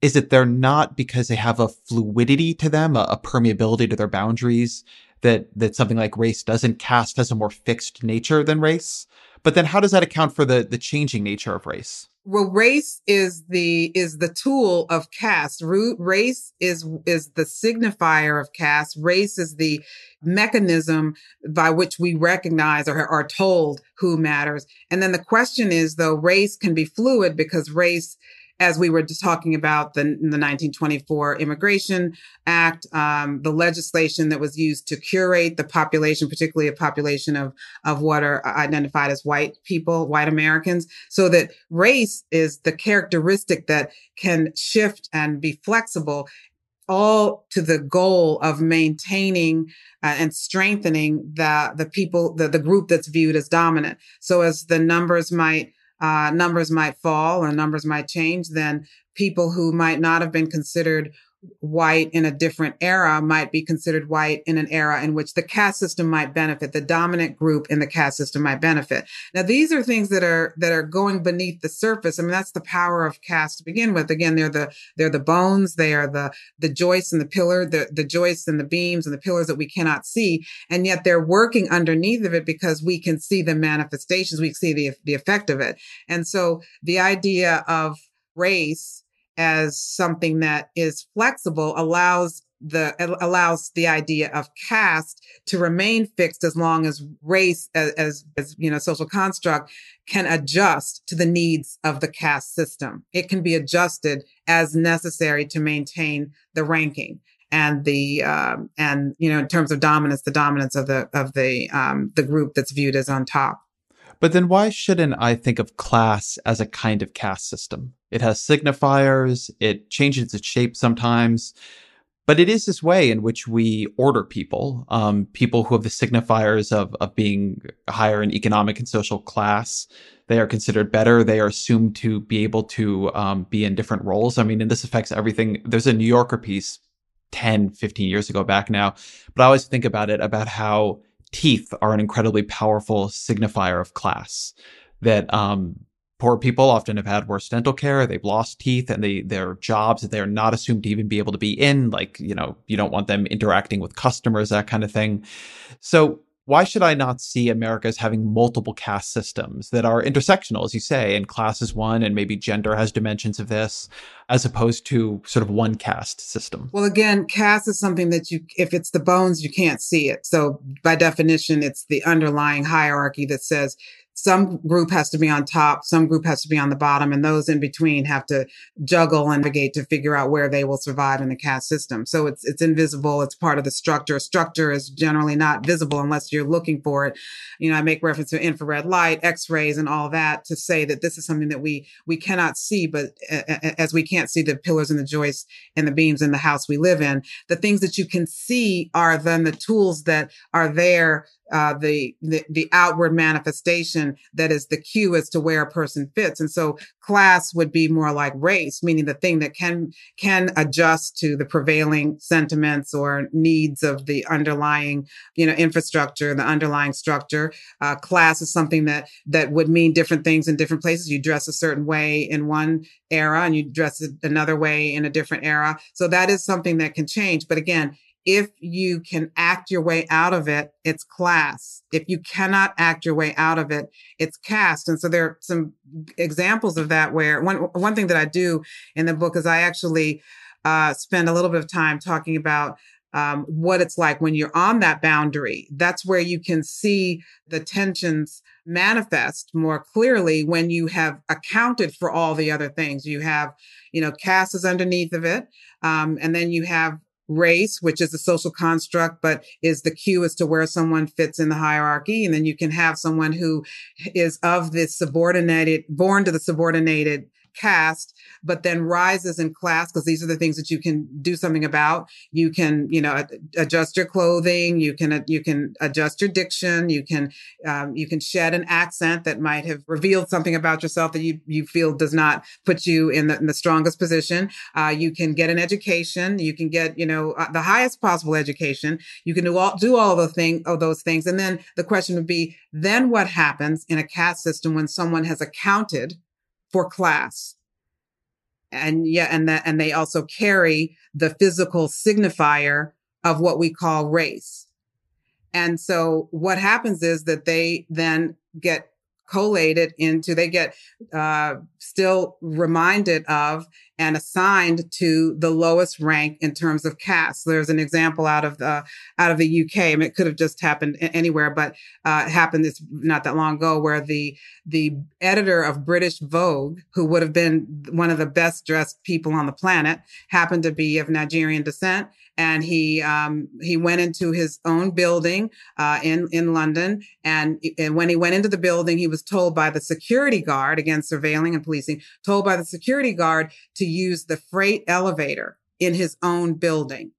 is that they're not because they have a fluidity to them, a, a permeability to their boundaries that that something like race doesn't caste has a more fixed nature than race. But then how does that account for the the changing nature of race? Well, race is the is the tool of caste. Root race is is the signifier of caste. Race is the mechanism by which we recognize or are told who matters. And then the question is, though, race can be fluid because race as we were just talking about the, the 1924 Immigration Act, um, the legislation that was used to curate the population, particularly a population of, of what are identified as white people, white Americans, so that race is the characteristic that can shift and be flexible all to the goal of maintaining uh, and strengthening the the people the, the group that's viewed as dominant. So as the numbers might uh, numbers might fall and numbers might change, then people who might not have been considered white in a different era might be considered white in an era in which the caste system might benefit the dominant group in the caste system might benefit. Now these are things that are that are going beneath the surface. I mean that's the power of caste to begin with. Again they're the they're the bones they are the the joists and the pillar the the joists and the beams and the pillars that we cannot see. And yet they're working underneath of it because we can see the manifestations we see the the effect of it. And so the idea of race as something that is flexible allows the allows the idea of caste to remain fixed as long as race as, as, as you know social construct can adjust to the needs of the caste system. It can be adjusted as necessary to maintain the ranking and the um, and you know in terms of dominance the dominance of the of the um, the group that's viewed as on top but then why shouldn't I think of class as a kind of caste system? It has signifiers, it changes its shape sometimes, but it is this way in which we order people, um, people who have the signifiers of, of being higher in economic and social class. They are considered better. They are assumed to be able to um, be in different roles. I mean, and this affects everything. There's a New Yorker piece 10, 15 years ago back now, but I always think about it about how teeth are an incredibly powerful signifier of class. That um, poor people often have had worse dental care. They've lost teeth, and they their jobs that they're not assumed to even be able to be in. Like you know, you don't want them interacting with customers, that kind of thing. So why should I not see America as having multiple caste systems that are intersectional, as you say, and class is one, and maybe gender has dimensions of this, as opposed to sort of one caste system? Well, again, caste is something that you, if it's the bones, you can't see it. So by definition, it's the underlying hierarchy that says some group has to be on top, some group has to be on the bottom, and those in between have to juggle and navigate to figure out where they will survive in the caste system. So it's it's invisible. It's part of the structure. Structure is generally not visible unless you're looking for it. You know, I make reference to infrared light, X-rays, and all that to say that this is something that we we cannot see, but as we can't see the pillars and the joists and the beams in the house we live in, the things that you can see are then the tools that are there uh, the, the, the outward manifestation that is the cue as to where a person fits. And so class would be more like race, meaning the thing that can can adjust to the prevailing sentiments or needs of the underlying, you know, infrastructure, the underlying structure. Uh, class is something that that would mean different things in different places. You dress a certain way in one era and you dress another way in a different era. So that is something that can change. But again, if you can act your way out of it, it's class. If you cannot act your way out of it, it's caste. And so there are some examples of that where one, one thing that I do in the book is I actually uh, spend a little bit of time talking about um, what it's like when you're on that boundary. That's where you can see the tensions manifest more clearly when you have accounted for all the other things. You have, you know, caste is underneath of it. Um, and then you have race, which is a social construct, but is the cue as to where someone fits in the hierarchy. And then you can have someone who is of the subordinated, born to the subordinated caste, but then rises in class because these are the things that you can do something about. You can, you know, adjust your clothing. You can, you can adjust your diction. You can, um, you can shed an accent that might have revealed something about yourself that you, you feel does not put you in the, in the strongest position. Uh, you can get an education. You can get, you know, uh, the highest possible education. You can do all, do all the thing, of those things. And then the question would be, then what happens in a caste system when someone has accounted for class. and yeah, and that, and they also carry the physical signifier of what we call race. And so what happens is that they then get collated into, they get uh, still reminded of and assigned to the lowest rank in terms of caste. There's an example out of the out of the UK. I mean, it could have just happened anywhere, but uh, it happened this not that long ago, where the the editor of British Vogue, who would have been one of the best dressed people on the planet, happened to be of Nigerian descent, and he um, he went into his own building uh, in in London, and, and when he went into the building, he was told by the security guard, again surveilling and policing, told by the security guard to use the freight elevator in his own building,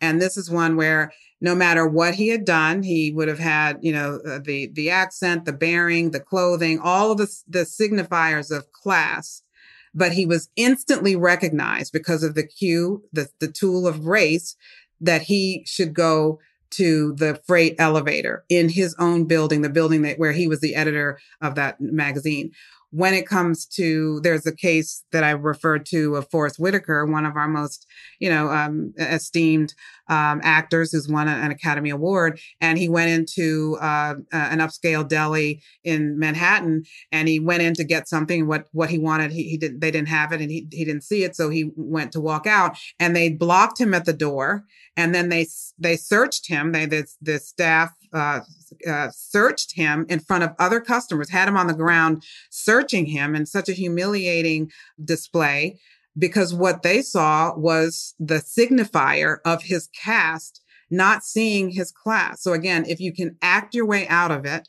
and this is one where no matter what he had done, he would have had you know uh, the the accent, the bearing, the clothing, all of the the signifiers of class. But he was instantly recognized because of the cue, the, the tool of race that he should go to the freight elevator in his own building, the building that where he was the editor of that magazine when it comes to there's a case that I referred to of Forest Whitaker, one of our most you know um, esteemed um, actors who's won an Academy Award, and he went into uh, an upscale deli in Manhattan, and he went in to get something. What what he wanted, he, he did. They didn't have it, and he he didn't see it, so he went to walk out, and they blocked him at the door, and then they they searched him. They the, the staff uh, uh, searched him in front of other customers, had him on the ground searching him in such a humiliating display because what they saw was the signifier of his caste not seeing his class. So again, if you can act your way out of it,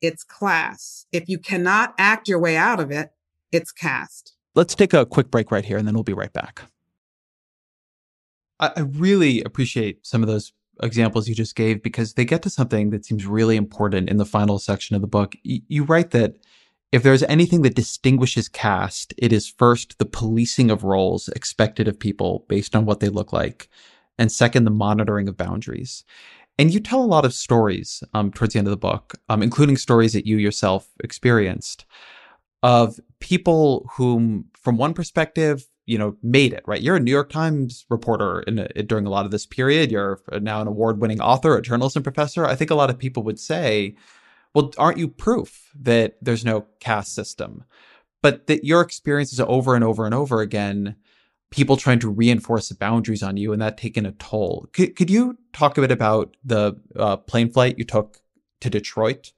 it's class. If you cannot act your way out of it, it's caste. Let's take a quick break right here and then we'll be right back. I, really appreciate some of those examples you just gave because they get to something that seems really important in the final section of the book. Y- you write that if there's anything that distinguishes caste, it is first the policing of roles expected of people based on what they look like, and second, the monitoring of boundaries. And you tell a lot of stories um, towards the end of the book, um, including stories that you yourself experienced of people whom, from one perspective, you know, made it, right? You're a New York Times reporter in, a, during a lot of this period. You're now an award winning author, a journalism professor. I think a lot of people would say, well, aren't you proof that there's no caste system? But that your experiences over and over and over again, people trying to reinforce the boundaries on you and that taking a toll. Could, could you talk a bit about the uh, plane flight you took to Detroit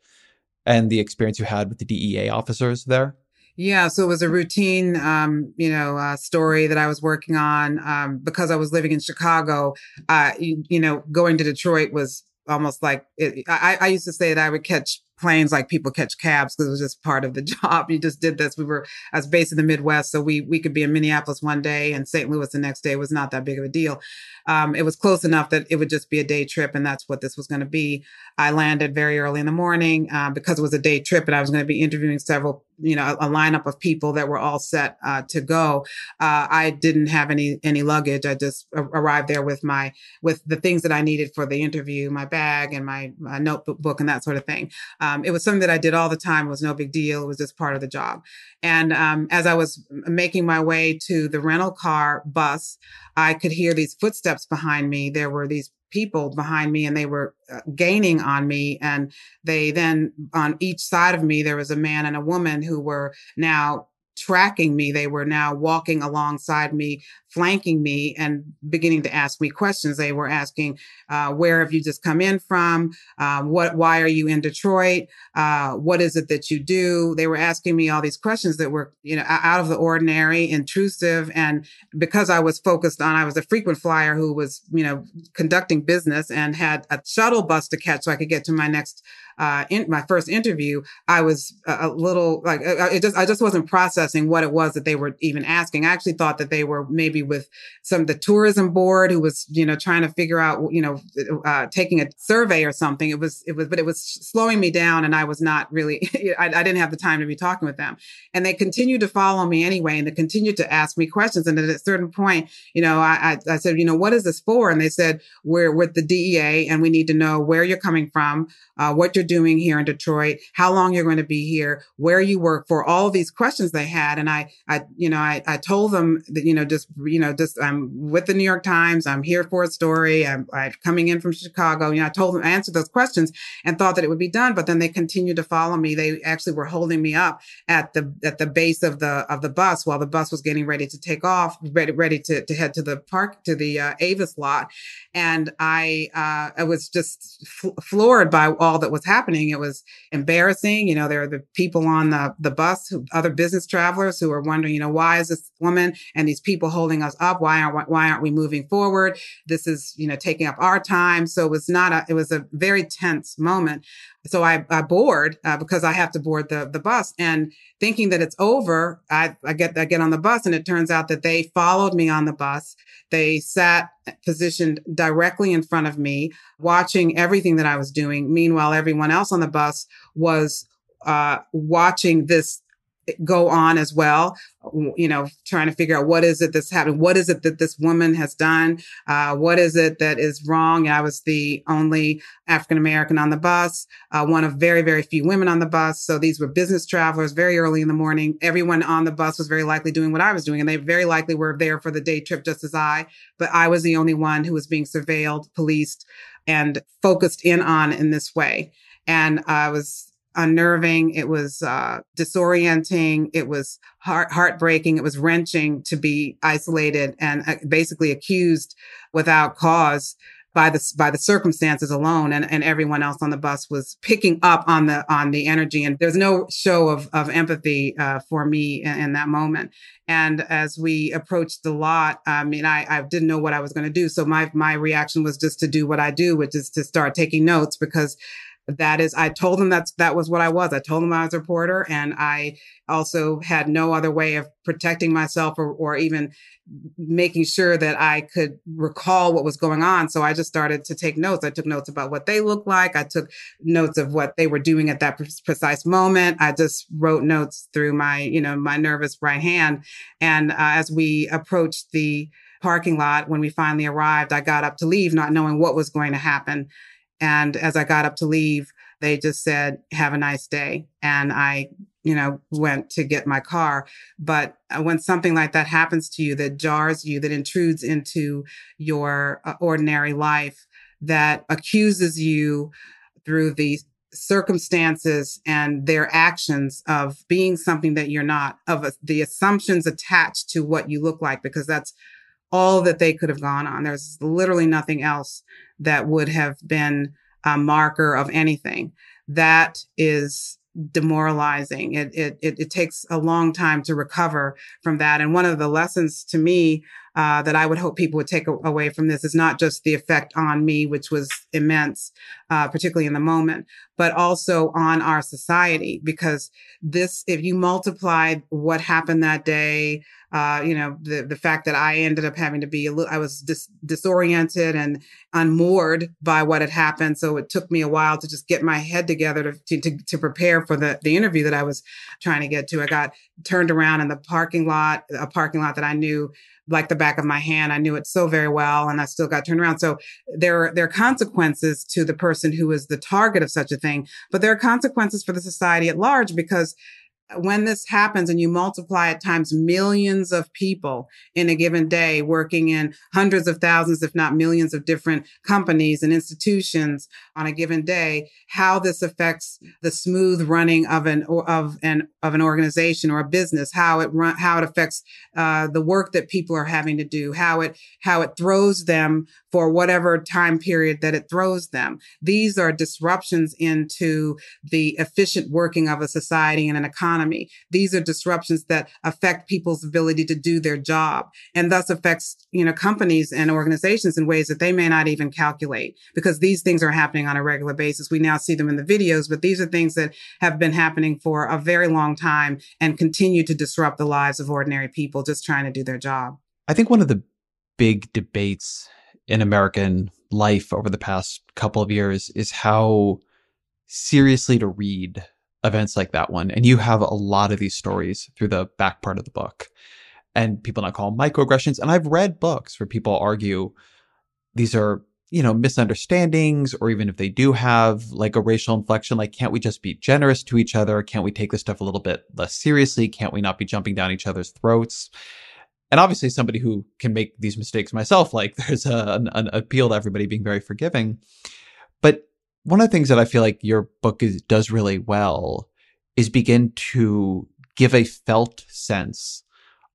and the experience you had with the DEA officers there? Yeah, so it was a routine, um, you know, uh, story that I was working on um, because I was living in Chicago. Uh, you, you, know, going to Detroit was almost like it, I, I used to say that I would catch planes like people catch cabs because it was just part of the job. You just did this. We were, I was based in the Midwest, so we we could be in Minneapolis one day and St. Louis the next day. It was not that big of a deal um, it was close enough that it would just be a day trip, and that's what this was going to be. I landed very early in the morning uh, because it was a day trip, and I was going to be interviewing several, you know, a, a lineup of people that were all set uh, to go. Uh, I didn't have any any luggage. I just arrived there with my with the things that I needed for the interview, my bag and my, my notebook and that sort of thing. Um, it was something that I did all the time. It was no big deal. It was just part of the job. And um, as I was making my way to the rental car bus, I could hear these footsteps behind me. There were these people behind me and they were uh, gaining on me. And they then, on each side of me, there was a man and a woman who were now tracking me. They were now walking alongside me, flanking me, and beginning to ask me questions. They were asking, uh, "Where have you just come in from? Uh, what? Why are you in Detroit? Uh, what is it that you do?" They were asking me all these questions that were, you know, out of the ordinary, intrusive, and because I was focused on, I was a frequent flyer who was, you know, conducting business and had a shuttle bus to catch so I could get to my next uh, in my first interview, I was a little like it just I just wasn't processing what it was that they were even asking. I actually thought that they were maybe interview with some of the tourism board who was, you know, trying to figure out, you know, uh, taking a survey or something. It was, it was, but it was slowing me down and I was not really, I, I didn't have the time to be talking with them. And they continued to follow me anyway. And they continued to ask me questions. And at a certain point, you know, I, I, I said, you know, what is this for? And they said, we're with the DEA and we need to know where you're coming from, uh, what you're doing here in Detroit, how long you're going to be here, where you work for, all these questions they had. And I, I, you know, I, I told them that, you know, just, you know, just, I'm with the New York Times. I'm here for a story. I'm, I'm coming in from Chicago. You know, I told them, I answered those questions and thought that it would be done, but then they continued to follow me. They actually were holding me up at the, at the base of the, of the bus while the bus was getting ready to take off, ready, ready to, to head to the park, to the uh, Avis lot. And I, uh, I was just f- floored by all that was happening. It was embarrassing. You know, there are the people on the, the bus, who, other business travelers who are wondering, you know, why is this woman and these people holding us up? Why aren't, why aren't we moving forward? This is, you know, taking up our time. So it was not a, it was a very tense moment. So I, I board uh, because I have to board the, the bus and thinking that it's over. I, I get, I get on the bus and it turns out that they followed me on the bus. They sat positioned directly in front of me, watching everything that I was doing. Meanwhile, everyone else on the bus was uh, watching this go on as well you know trying to figure out what is it that's happening what is it that this woman has done uh, what is it that is wrong? I was the only african american on the bus uh, one of very very few women on the bus. So these were business travelers very early in the morning. Everyone on the bus was very likely doing what i was doing and they very likely were there for the day trip just as i but i was the only one who was being surveilled policed and focused in on in this way. And i was unnerving. It was uh, disorienting. It was heart heartbreaking. It was wrenching to be isolated and uh, basically accused without cause by the by the circumstances alone and, and everyone else on the bus was picking up on the on the energy and there's no show of of empathy uh, for me in, in, that moment and as we approached the lot i mean i i didn't know what i was going to do so my my reaction was just to do what i do which is to start taking notes because that is i told them that's that was what i was. I told them i was a reporter and i also had no other way of protecting myself or, or even making sure that i could recall what was going on. So i just started to take notes. I took notes about what they looked like. I took notes of what they were doing at that precise moment. I just wrote notes through my you know my nervous right hand. And uh, as we approached the parking lot when we finally arrived i got up to leave not knowing what was going to happen and as I got up to leave, they just said, have a nice day. And I, you know, went to get my car. But uh, when something like that happens to you, that jars you, that intrudes into your uh, ordinary life, that accuses you through the circumstances and their actions of being something that you're not, of the assumptions attached to what you look like, because that's all that they could have gone on. There's literally nothing else that would have been a marker of anything. That is demoralizing. It, it, it, it, takes a long time to recover from that. And one of the lessons to me uh, that I would hope people would take away from this is not just the effect on me, which was immense, uh, particularly in the moment, but also on our society. Because this, if you multiply what happened that day, uh, you know, the, the fact that I ended up having to be, a little, I was dis- disoriented and unmoored by what had happened. So it took me a while to just get my head together to, to, to prepare for the, the interview that I was trying to get to. I got turned around in the parking lot, a parking lot that I knew like the back of my hand. I knew it so very well and I still got turned around. So there are, there are consequences to the person who is the target of such a thing, but there are consequences for the society at large because when this happens and you multiply it times millions of people in a given day working in hundreds of thousands, if not millions of different companies and institutions on a given day, how this affects the smooth running of an, of an, of an organization or a business, how it run, how it affects, uh, the work that people are having to do, how it, how it throws them for whatever time period that it throws them. These are disruptions into the efficient working of a society and an economy economy. These are disruptions that affect people's ability to do their job and thus affects, you know, companies and organizations in ways that they may not even calculate because these things are happening on a regular basis. We now see them in the videos, but these are things that have been happening for a very long time and continue to disrupt the lives of ordinary people just trying to do their job. I think one of the big debates in American life over the past couple of years is how seriously to read events like that one. And you have a lot of these stories through the back part of the book. And people not call them microaggressions. And I've read books where people argue these are, you know, misunderstandings, or even if they do have like a racial inflection, like, can't we just be generous to each other? Can't we take this stuff a little bit less seriously? Can't we not be jumping down each other's throats? and obviously somebody who can make these mistakes myself like there's a, an, an, appeal to everybody being very forgiving but one of the things that i feel like your book is, does really well is begin to give a felt sense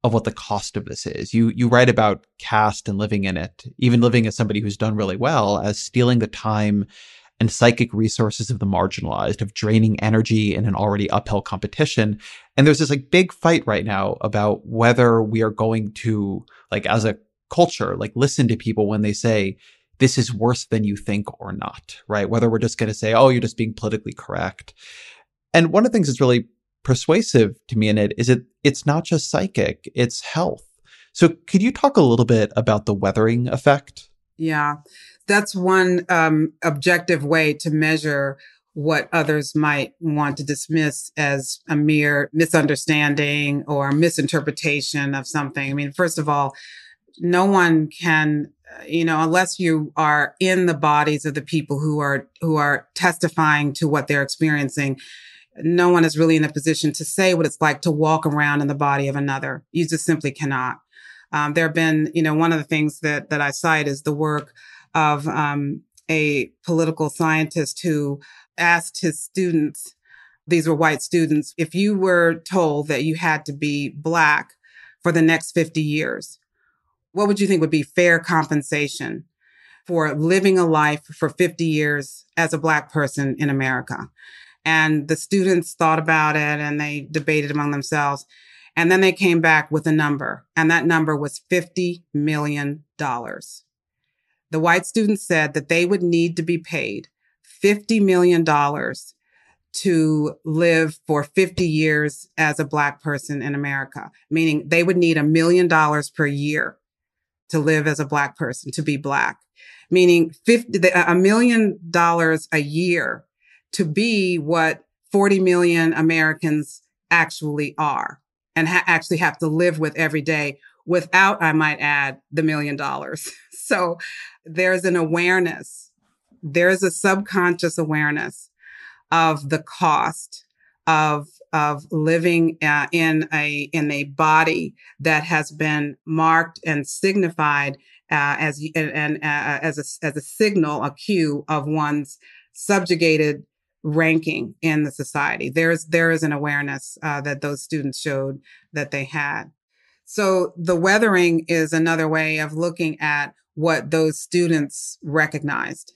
of what the cost of this is you you write about caste and living in it even living as somebody who's done really well as stealing the time and psychic resources of the marginalized, of draining energy in an already uphill competition. And there's this like big fight right now about whether we are going to, like, as a culture, like listen to people when they say, this is worse than you think or not, right? Whether we're just going to say, oh, you're just being politically correct. And one of the things that's really persuasive to me in it is it it's not just psychic, it's health. So could you talk a little bit about the weathering effect? Yeah that's one um, objective way to measure what others might want to dismiss as a mere misunderstanding or misinterpretation of something. I mean, first of all, no one can you know unless you are in the bodies of the people who are who are testifying to what they're experiencing no one is really in a position to say what it's like to walk around in the body of another. You just simply cannot. Um, there have been you know one of the things that that i cite is the work of um, a political scientist who asked his students, these were white students, if you were told that you had to be black for the next 50 years, what would you think would be fair compensation for living a life for 50 years as a black person in America? And the students thought about it and they debated among themselves. And then they came back with a number, and that number was $50 million the white students said that they would need to be paid $50 million to live for 50 years as a black person in America, meaning they would need a million dollars per year to live as a black person, to be black, meaning 50, a million dollars a year to be what 40 million Americans actually are and ha- actually have to live with every day without, I might add, the million dollars. so there's an awareness, there's a subconscious awareness of the cost of of living uh, in a in a body that has been marked and signified uh, as and, and uh, as a as a signal, a cue of one's subjugated ranking in the society. There's there is an awareness uh, that those students showed that they had. So the weathering is another way of looking at what those students recognized.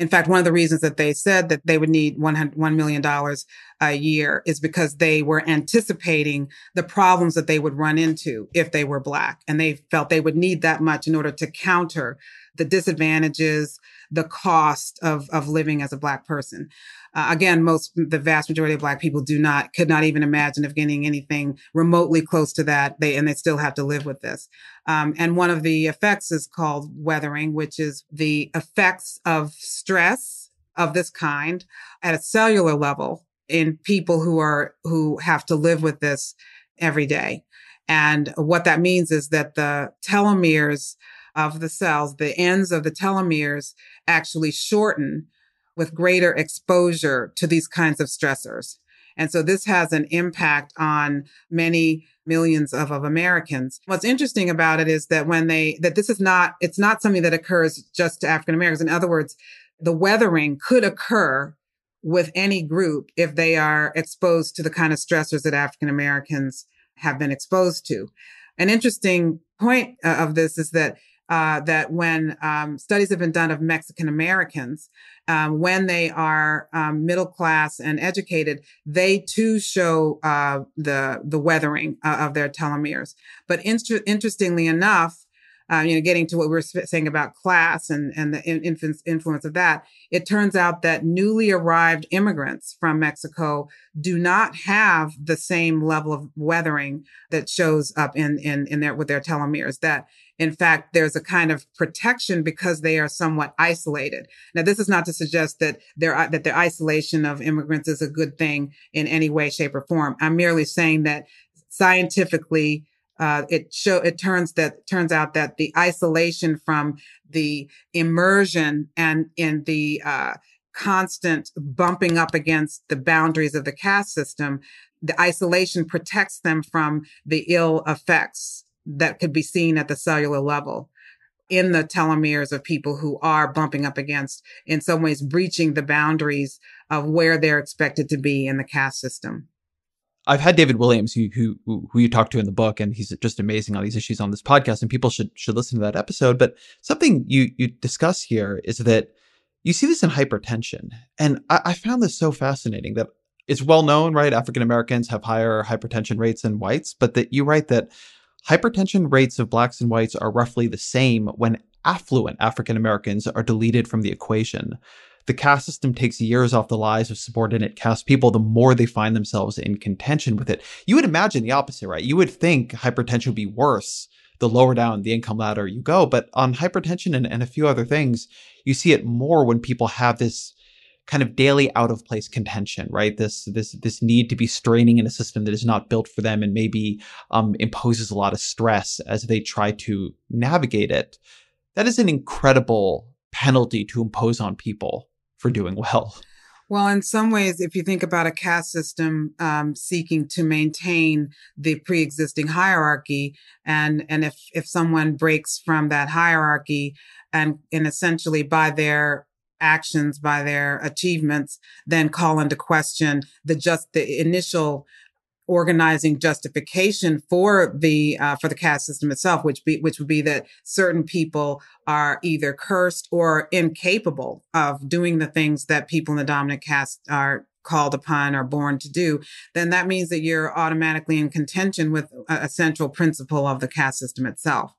In fact, one of the reasons that they said that they would need $1 million a year is because they were anticipating the problems that they would run into if they were Black. And they felt they would need that much in order to counter the disadvantages, the cost of, of living as a Black person. Uh, again, most, the vast majority of black people do not, could not even imagine of getting anything remotely close to that. They, and they still have to live with this. Um, and one of the effects is called weathering, which is the effects of stress of this kind at a cellular level in people who are, who have to live with this every day. And what that means is that the telomeres of the cells, the ends of the telomeres actually shorten with greater exposure to these kinds of stressors. And so this has an impact on many millions of, of Americans. What's interesting about it is that when they, that this is not, it's not something that occurs just to African Americans. In other words, the weathering could occur with any group if they are exposed to the kind of stressors that African Americans have been exposed to. An interesting point uh, of this is that uh, that when um, studies have been done of Mexican Americans, um, when they are um, middle class and educated, they too show uh, the the weathering uh, of their telomeres. But inter- interestingly enough, um, you know, getting to what we were saying about class and, and the influence of that, it turns out that newly arrived immigrants from Mexico do not have the same level of weathering that shows up in, in, in their, with their telomeres. That in fact, there's a kind of protection because they are somewhat isolated. Now, this is not to suggest that their, that the isolation of immigrants is a good thing in any way, shape or form. I'm merely saying that scientifically, uh, it show it turns that turns out that the isolation from the immersion and in the uh, constant bumping up against the boundaries of the caste system, the isolation protects them from the ill effects that could be seen at the cellular level in the telomeres of people who are bumping up against, in some ways, breaching the boundaries of where they're expected to be in the caste system. I've had David Williams, who, who who you talked to in the book, and he's just amazing on these issues on this podcast, and people should should listen to that episode. But something you you discuss here is that you see this in hypertension, and I, I found this so fascinating that it's well known, right? African Americans have higher hypertension rates than whites, but that you write that hypertension rates of blacks and whites are roughly the same when affluent African Americans are deleted from the equation the caste system takes years off the lives of subordinate caste people, the more they find themselves in contention with it. You would imagine the opposite, right? You would think hypertension would be worse the lower down the income ladder you go. But on hypertension and, and a few other things, you see it more when people have this kind of daily out of place contention, right? This this this need to be straining in a system that is not built for them and maybe um, imposes a lot of stress as they try to navigate it. That is an incredible penalty to impose on people for doing well. Well, in some ways, if you think about a caste system um, seeking to maintain the pre-existing hierarchy, and and if if someone breaks from that hierarchy, and and essentially by their actions, by their achievements, then call into question the just the initial organizing justification for the uh, for the caste system itself, which be which would be that certain people are either cursed or incapable of doing the things that people in the dominant caste are called upon or born to do, then that means that you're automatically in contention with a, a central principle of the caste system itself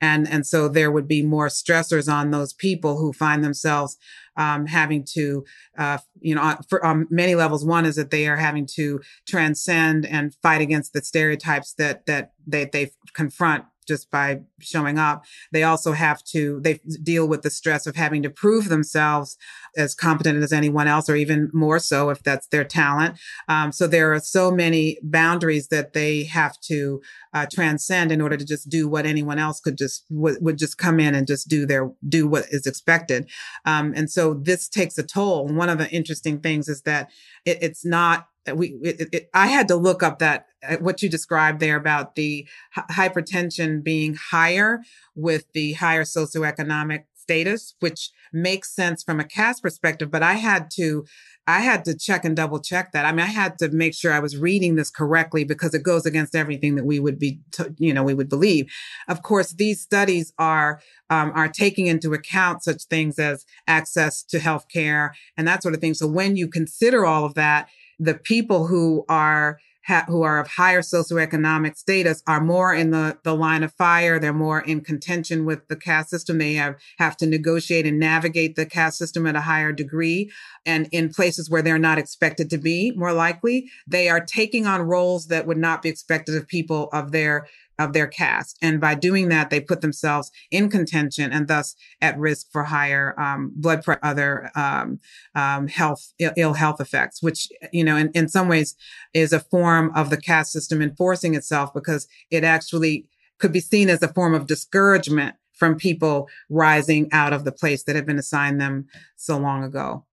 and and so there would be more stressors on those people who find themselves um, having to, uh, you know, for um, many levels. One is that they are having to transcend and fight against the stereotypes that that they they confront just by showing up. They also have to, they deal with the stress of having to prove themselves as competent as anyone else, or even more so if that's their talent. Um, so there are so many boundaries that they have to uh, transcend in order to just do what anyone else could just w- would just come in and just do their do what is expected. Um, and so this takes a toll. One of the interesting things is that it, it's not we it, it, I had to look up that uh, what you described there about the hypertension being higher with the higher socioeconomic status, which makes sense from a caste perspective. But I had to, I had to check and double check that. I mean, I had to make sure I was reading this correctly because it goes against everything that we would be, you know, we would believe. Of course, these studies are um, are taking into account such things as access to health care and that sort of thing. So when you consider all of that, the people who are ha- who are of higher socioeconomic status are more in the, the line of fire. They're more in contention with the caste system. They have, have to negotiate and navigate the caste system at a higher degree. And in places where they're not expected to be, more likely, they are taking on roles that would not be expected of people of their of their caste. And by doing that, they put themselves in contention and thus at risk for higher um, blood pressure, other um, um, health, Ill, health effects, which, you know, in, in some ways is a form of the caste system enforcing itself because it actually could be seen as a form of discouragement from people rising out of the place that had been assigned them so long ago.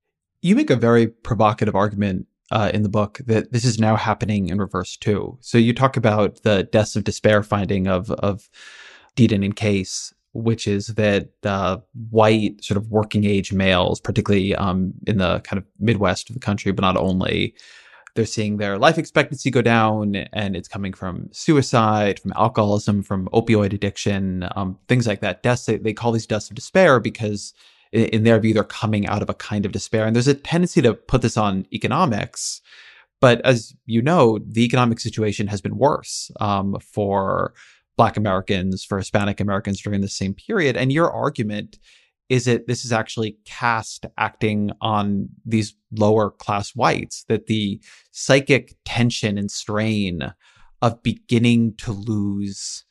You make a very provocative argument uh, in the book that this is now happening in reverse too. So you talk about the deaths of despair finding of of Deaton and Case, which is that uh, white sort of working age males, particularly um, in the kind of Midwest of the country, but not only, they're seeing their life expectancy go down, and it's coming from suicide, from alcoholism, from opioid addiction, um, things like that. Deaths they, they call these deaths of despair because in their view, they're coming out of a kind of despair. And there's a tendency to put this on economics. But as you know, the economic situation has been worse um, for Black Americans, for Hispanic Americans during the same period. And your argument is that this is actually caste acting on these lower class whites, that the psychic tension and strain of beginning to lose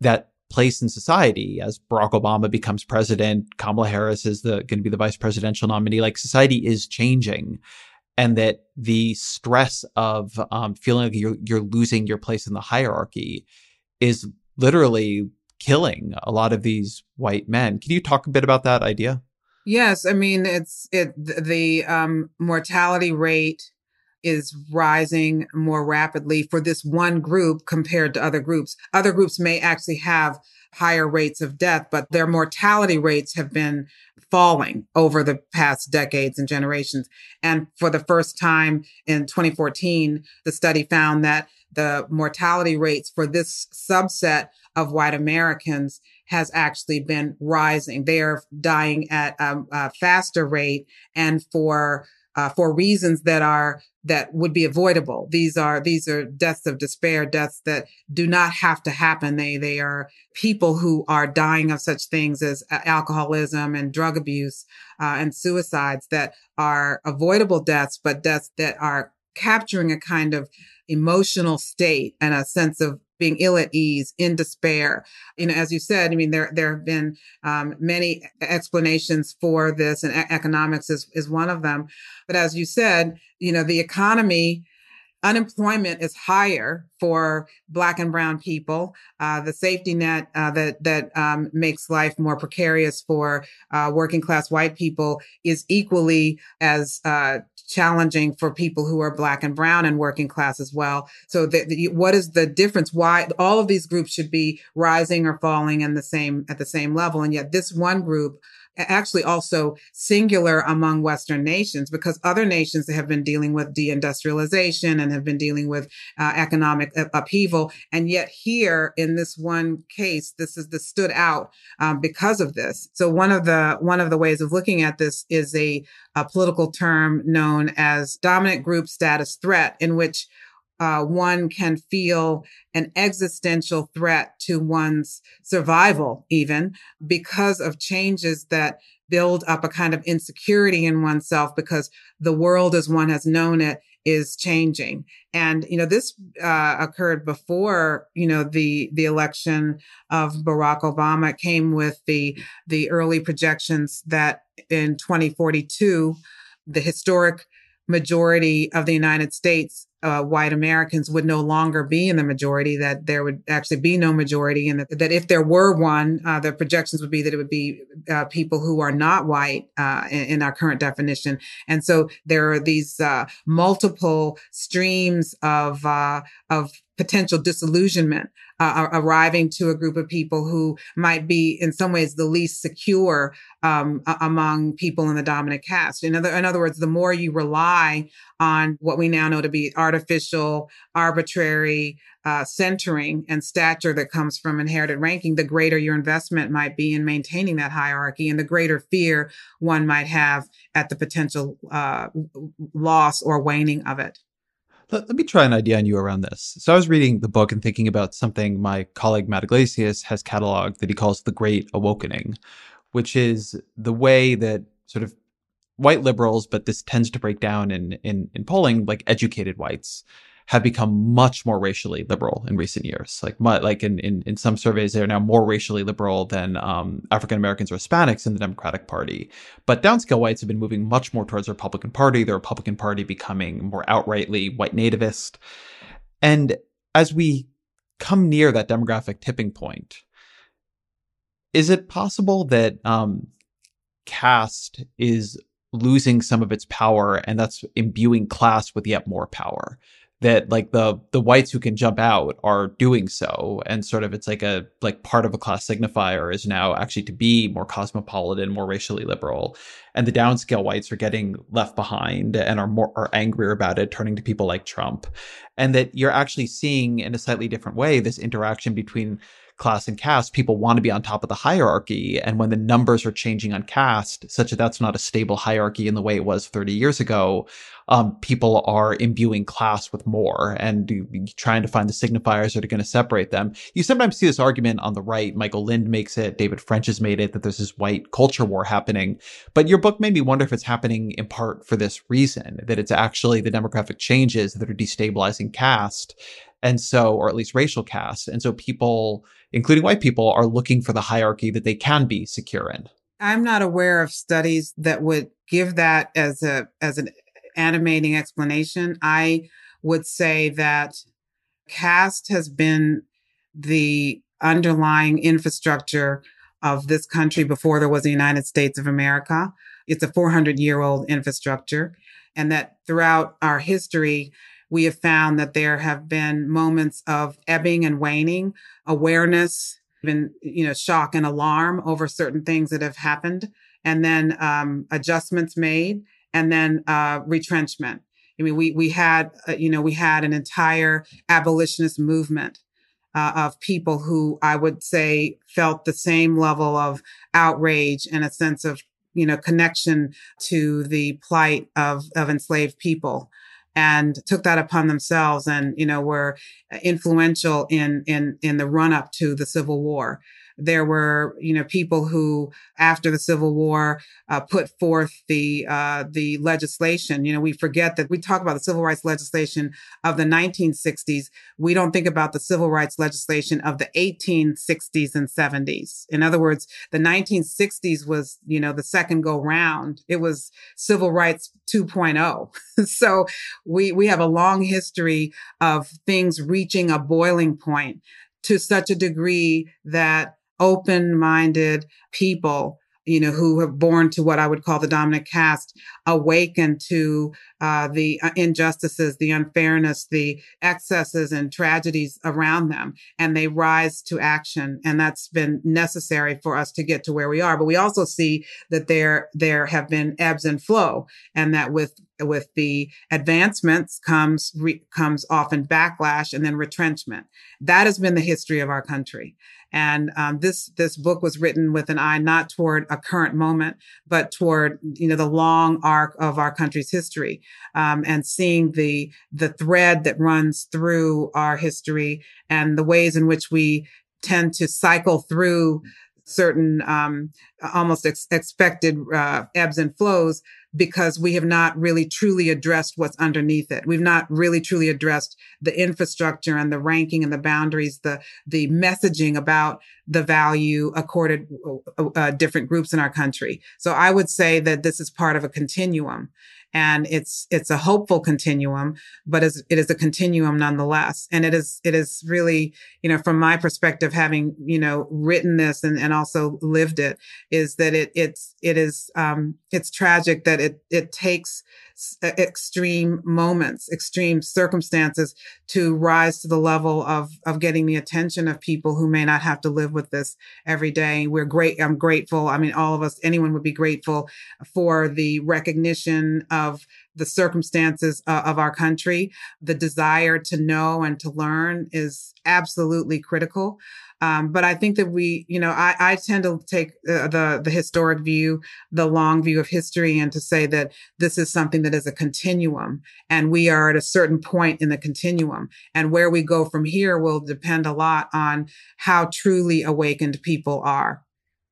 that place in society as Barack Obama becomes president, Kamala Harris is the going to be the vice presidential nominee. Like society is changing, and that the stress of um, feeling like you're you're losing your place in the hierarchy is literally killing a lot of these white men. Can you talk a bit about that idea? Yes, I mean it's it the um, mortality rate is rising more rapidly for this one group compared to other groups. Other groups may actually have higher rates of death, but their mortality rates have been falling over the past decades and generations. And for the first time in 2014, the study found that the mortality rates for this subset of white Americans has actually been rising. They are dying at a, a faster rate and for uh, for reasons that are that would be avoidable. These are these are deaths of despair, deaths that do not have to happen. They they are people who are dying of such things as alcoholism and drug abuse uh, and suicides that are avoidable deaths, but deaths that are capturing a kind of emotional state and a sense of being ill at ease, in despair. You know, as you said, I mean, there there have been um, many explanations for this, and economics is is one of them. But as you said, you know, the economy unemployment is higher for black and brown people. Uh, the safety net uh, that that um, makes life more precarious for uh, working class white people is equally as uh, challenging for people who are black and brown and working class as well. So what is the difference? Why all of these groups should be rising or falling in the same at the same level, and yet this one group actually also singular among Western nations because other nations have been dealing with deindustrialization and have been dealing with uh, economic upheaval. And yet here in this one case, this is the stood out um, because of this. So one of the, one of the ways of looking at this is a, a political term known as dominant group status threat in which uh, one can feel an existential threat to one's survival, even because of changes that build up a kind of insecurity in oneself because the world as one has known it is changing. And, you know, this uh, occurred before, you know, the, the election of Barack Obama it came with the, the early projections that in 2042, the historic majority of the United States uh, white Americans would no longer be in the majority, that there would actually be no majority, and that, that if there were one, uh, the projections would be that it would be uh, people who are not white uh, in, in, our current definition. And so there are these uh, multiple streams of uh, of potential disillusionment uh, arriving to a group of people who might be in some ways the least secure um, among people in the dominant caste. In other, in other words, the more you rely on what we now know to be artificial, arbitrary uh, centering and stature that comes from inherited ranking, the greater your investment might be in maintaining that hierarchy and the greater fear one might have at the potential uh, loss or waning of it. Let, let, me try an idea on you around this. So I was reading the book and thinking about something my colleague Matt Yglesias has cataloged that he calls the Great Awakening, which is the way that sort of white liberals, but this tends to break down in in, in polling, like educated whites, have become much more racially liberal in recent years. Like, like in, in, in some surveys, they're now more racially liberal than um, African Americans or Hispanics in the Democratic Party. But downscale whites have been moving much more towards the Republican Party. The Republican Party becoming more outrightly white nativist. And as we come near that demographic tipping point, is it possible that um, caste is losing some of its power and that's imbuing class with yet more power? That like the the whites who can jump out are doing so and sort of it's like a like part of a class signifier is now actually to be more cosmopolitan more racially liberal and the downscale whites are getting left behind and are more are angrier about it turning to people like Trump and that you're actually seeing in a slightly different way this interaction between class and caste, people want to be on top of the hierarchy. And when the numbers are changing on caste, such that that's not a stable hierarchy in the way it was 30 years ago, um, people are imbuing class with more and trying to find the signifiers that are going to separate them. You sometimes see this argument on the right. Michael Lind makes it. David French has made it that there's this white culture war happening. But your book made me wonder if it's happening in part for this reason, that it's actually the demographic changes that are destabilizing caste. And so, or at least racial caste. And so people, including white people, are looking for the hierarchy that they can be secure in. I'm not aware of studies that would give that as a as an animating explanation. I would say that caste has been the underlying infrastructure of this country before there was the United States of America. It's a 400 year old infrastructure. And that throughout our history, we have found that there have been moments of ebbing and waning, awareness, even, you know, shock and alarm over certain things that have happened, and then um, adjustments made and then uh, retrenchment. I mean, we we had uh, you know we had an entire abolitionist movement uh, of people who I would say felt the same level of outrage and a sense of you know connection to the plight of of enslaved people and took that upon themselves and you know were uh, influential in in in the run up to the civil war there were, you know, people who, after the Civil War, uh, put forth the uh, the legislation. You know, we forget that we talk about the civil rights legislation of the 1960s. We don't think about the civil rights legislation of the 1860s and 70s. In other words, the 1960s was, you know, the second go round. It was civil rights 2.0. so we we have a long history of things reaching a boiling point to such a degree that open minded people you know, who have born to what I would call the dominant caste, awaken to uh, the uh, injustices, the unfairness, the excesses and tragedies around them, and they rise to action. And that's been necessary for us to get to where we are. But we also see that there there have been ebbs and flow, and that with with the advancements comes re, comes often backlash and then retrenchment. That has been the history of our country. And um, this this book was written with an eye not toward a current moment, but toward you know the long arc of our country's history, um, and seeing the the thread that runs through our history and the ways in which we tend to cycle through certain um, almost ex- expected uh, ebbs and flows because we have not really truly addressed what's underneath it. We've not really truly addressed the infrastructure and the ranking and the boundaries, the the messaging about the value accorded uh, different groups in our country. So I would say that this is part of a continuum and it's it's a hopeful continuum but it is a continuum nonetheless. And it is it is really you know from my perspective having you know written this and, and also lived it is that it it's it is um it's tragic that it it takes extreme moments, extreme circumstances to rise to the level of of getting the attention of people who may not have to live with this every day. We're great. I'm grateful. I mean, all of us, anyone would be grateful for the recognition of the circumstances uh, of our country. The desire to know and to learn is absolutely critical. Um, but I think that we, you know, I, I tend to take uh, the the historic view, the long view of history, and to say that this is something that is a continuum, and we are at a certain point in the continuum, and where we go from here will depend a lot on how truly awakened people are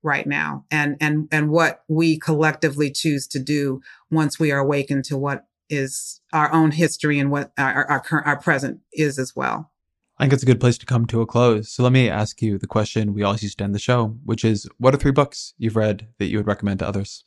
right now, and and and what we collectively choose to do once we are awakened to what is our own history and what our our, current our present is as well. I think it's a good place to come to a close. So let me ask you the question we always used to end the show, which is what are three books you've read that you would recommend to others?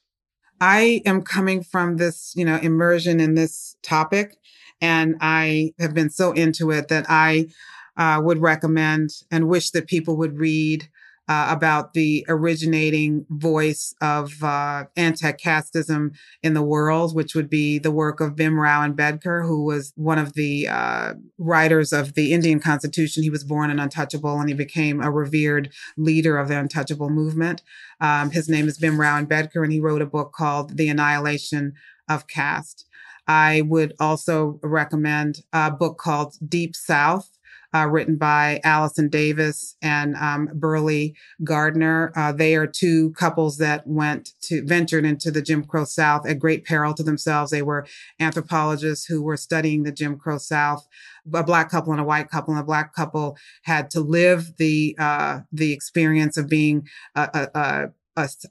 I am coming from this, you know, immersion in this topic, and I have been so into it that I uh, would recommend and wish that people would read uh, about the originating voice of uh, anti-casteism in the world, which would be the work of Bhimrao Ambedkar, who was one of the uh, writers of the Indian Constitution. He was born an untouchable, and he became a revered leader of the untouchable movement. Um, his name is Bhimrao Ambedkar, and he wrote a book called The Annihilation of Caste. I would also recommend a book called Deep South uh, written by Allison Davis and um, Burleigh Gardner. Uh, they are two couples that went to ventured into the Jim Crow South at great peril to themselves. They were anthropologists who were studying the Jim Crow South. A black couple and a white couple, and a black couple had to live the uh, the experience of being a, a, a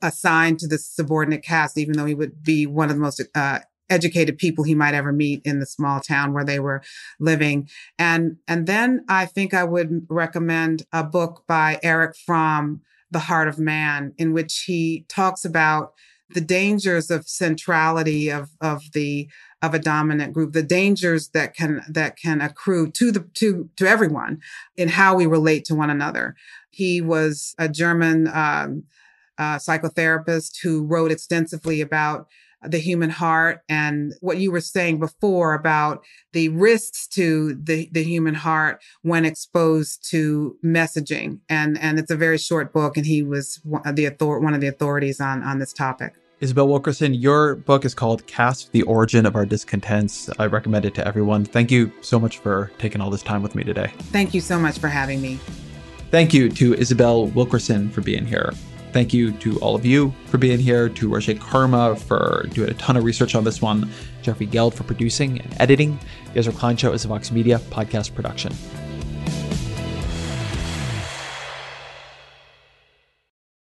assigned to the subordinate caste, even though he would be one of the most uh, educated people he might ever meet in the small town where they were living. And, and then I think I would recommend a book by Erich Fromm, The Heart of Man, in which he talks about the dangers of centrality of, of the of a dominant group, the dangers that can that can accrue to the to to everyone in how we relate to one another. He was a German um, uh, psychotherapist who wrote extensively about the human heart and what you were saying before about the risks to the, the human heart when exposed to messaging. And, and it's a very short book. And he was the author- one of the authorities on, on this topic. Isabel Wilkerson, your book is called Caste The Origin of Our Discontents. I recommend it to everyone. Thank you so much for taking all this time with me today. Thank you so much for having me. Thank you to Isabel Wilkerson for being here. Thank you to all of you for being here, to Rogé Karma for doing a ton of research on this one, Jeffrey Geld for producing and editing. Ezra Klein Show is a Vox Media podcast production.